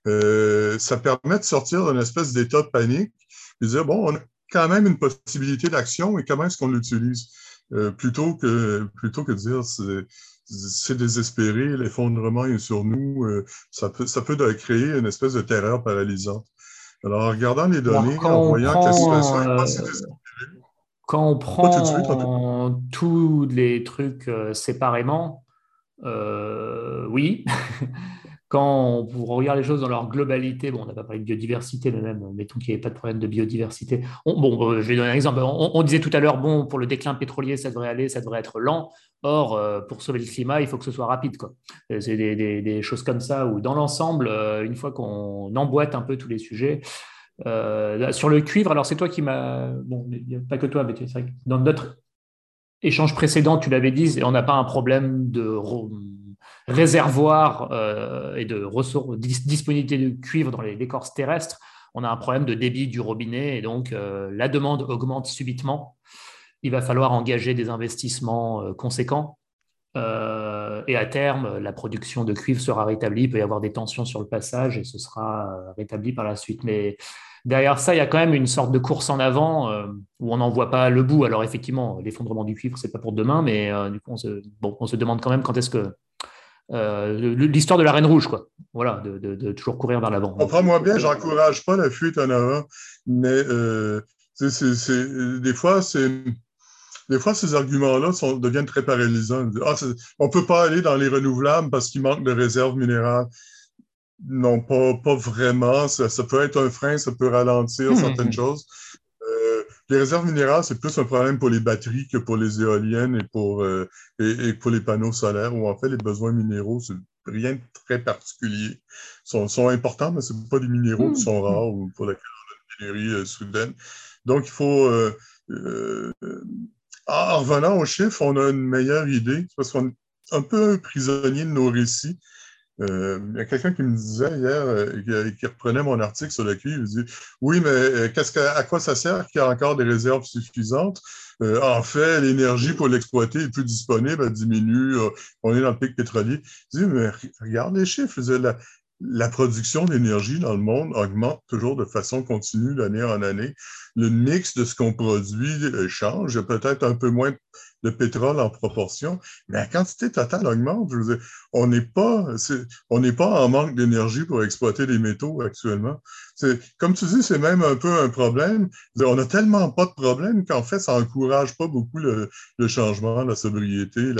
Euh, ça permet de sortir d'une espèce d'état de panique et dire, bon, on a quand même une possibilité d'action et comment est-ce qu'on l'utilise? Plutôt, que, plutôt que de dire, c'est désespéré, l'effondrement est sur nous, euh, ça peut, ça peut créer une espèce de terreur paralysante. Alors, en regardant les données, en voyant que la situation est pas si désespérée, quand on prend tous les trucs euh, séparément, euh, oui. quand on regarde les choses dans leur globalité, bon, on n'a pas parlé de biodiversité, mais même, mettons qu'il n'y ait pas de problème de biodiversité. bon, euh, je vais donner un exemple. On, disait tout à l'heure, bon, pour le déclin pétrolier, ça devrait aller, ça devrait être lent. Or, euh, pour sauver le climat, il faut que ce soit rapide. Euh, c'est des, choses comme ça où, dans l'ensemble, une fois qu'on emboîte un peu tous les sujets, sur le cuivre, alors c'est toi qui m'as. Bon, pas que toi, mais c'est vrai que dans notre échange précédent, tu l'avais dit, on n'a pas un problème de réservoir euh, et de ressources, disponibilité de cuivre dans les écorces terrestres, on a un problème de débit du robinet et donc euh, la demande augmente subitement. Il va falloir engager des investissements euh, conséquents et à terme, la production de cuivre sera rétablie. Il peut y avoir des tensions sur le passage et ce sera rétabli par la suite. Mais derrière ça, il y a quand même une sorte de course en avant où on n'en voit pas le bout. Alors effectivement, l'effondrement du cuivre, c'est pas pour demain, mais du coup, bon, on se demande quand même quand est-ce que euh, l'histoire de la Reine Rouge, quoi. Voilà, de, toujours courir vers l'avant. Comprends-moi bien, j'encourage pas la fuite en avant, mais euh, des fois, c'est des fois, ces arguments-là deviennent très paralysants. Ah, on ne peut pas aller dans les renouvelables parce qu'il manque de réserves minérales. Non, pas, pas vraiment. Ça, ça, peut être un frein, ça peut ralentir hmm. certaines choses les réserves minérales, c'est plus un problème pour les batteries que pour les éoliennes et pour, euh, et, pour les panneaux solaires, où en fait, les besoins minéraux, c'est rien de très particulier. Ils sont, importants, mais ce pas des minéraux qui sont hmm. rares ou pour lesquels on a une pénurie euh, soudaine. Donc, il faut. Euh, en revenant aux chiffres, on a une meilleure idée, parce qu'on est un peu prisonnier de nos récits. Euh, il y a quelqu'un qui me disait hier, euh, qui, reprenait mon article sur le cuivre, il dit Oui, mais euh, qu'est-ce à quoi ça sert qu'il y a encore des réserves suffisantes? En fait, l'énergie pour l'exploiter est plus disponible, elle diminue, on est dans le pic pétrolier. Il dit Mais regarde les chiffres, la production d'énergie dans le monde augmente toujours de façon continue d'année en année. Le mix de ce qu'on produit change. Y a peut-être un peu moins de pétrole en proportion, mais la quantité totale augmente. Je veux dire, on n'est pas, on n'est pas en manque d'énergie pour exploiter des métaux actuellement. Comme tu dis, c'est même un peu un problème. On n'a tellement pas de problème qu'en fait, ça encourage pas beaucoup le, changement, la sobriété,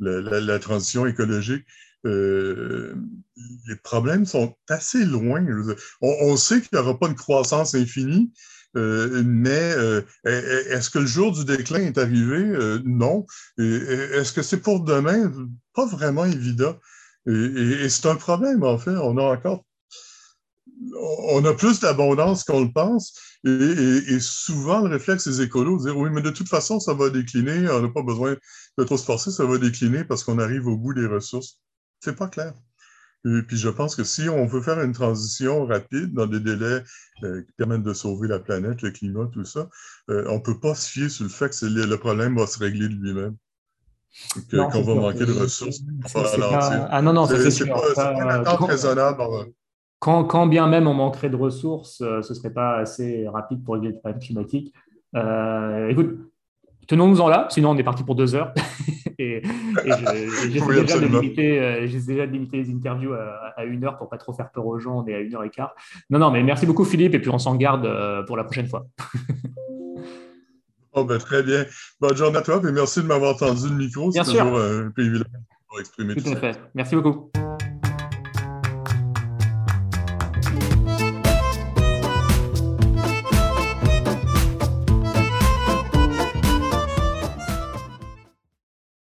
la transition écologique. Euh, les problèmes sont assez loin. On, sait qu'il n'y aura pas une croissance infinie, euh, mais euh, est-ce que le jour du déclin est arrivé? non. Est-ce que c'est pour demain? Pas vraiment évident. Et, c'est un problème, en fait. On a encore on a plus d'abondance qu'on le pense. Et, souvent, le réflexe des écolos, dire oui, mais de toute façon, ça va décliner, on n'a pas besoin de trop se forcer, ça va décliner parce qu'on arrive au bout des ressources c'est pas clair. Et puis je pense que si on veut faire une transition rapide dans des délais euh, qui permettent de sauver la planète, le climat, tout ça, euh, on ne peut pas se fier sur le fait que le, problème va se régler de lui-même. Qu'on va manquer de ressources. Ah non, non, c'est pas, une attente raisonnable. Quand, quand, bien même on manquerait de ressources, euh, ce ne serait pas assez rapide pour régler le problème climatique. écoute, tenons-nous-en là, sinon on est parti pour deux heures. et, j'essaie déjà, de limiter, euh, déjà de limiter les interviews à, une heure pour pas trop faire peur aux gens. On est à une heure et quart. Non, non, mais merci beaucoup Philippe, et puis on s'en garde euh, pour la prochaine fois. oh, ben, très bien. Bonne journée à toi, et merci de m'avoir tendu le micro. C'est toujours un privilège pour exprimer tout, tout à fait. Merci beaucoup.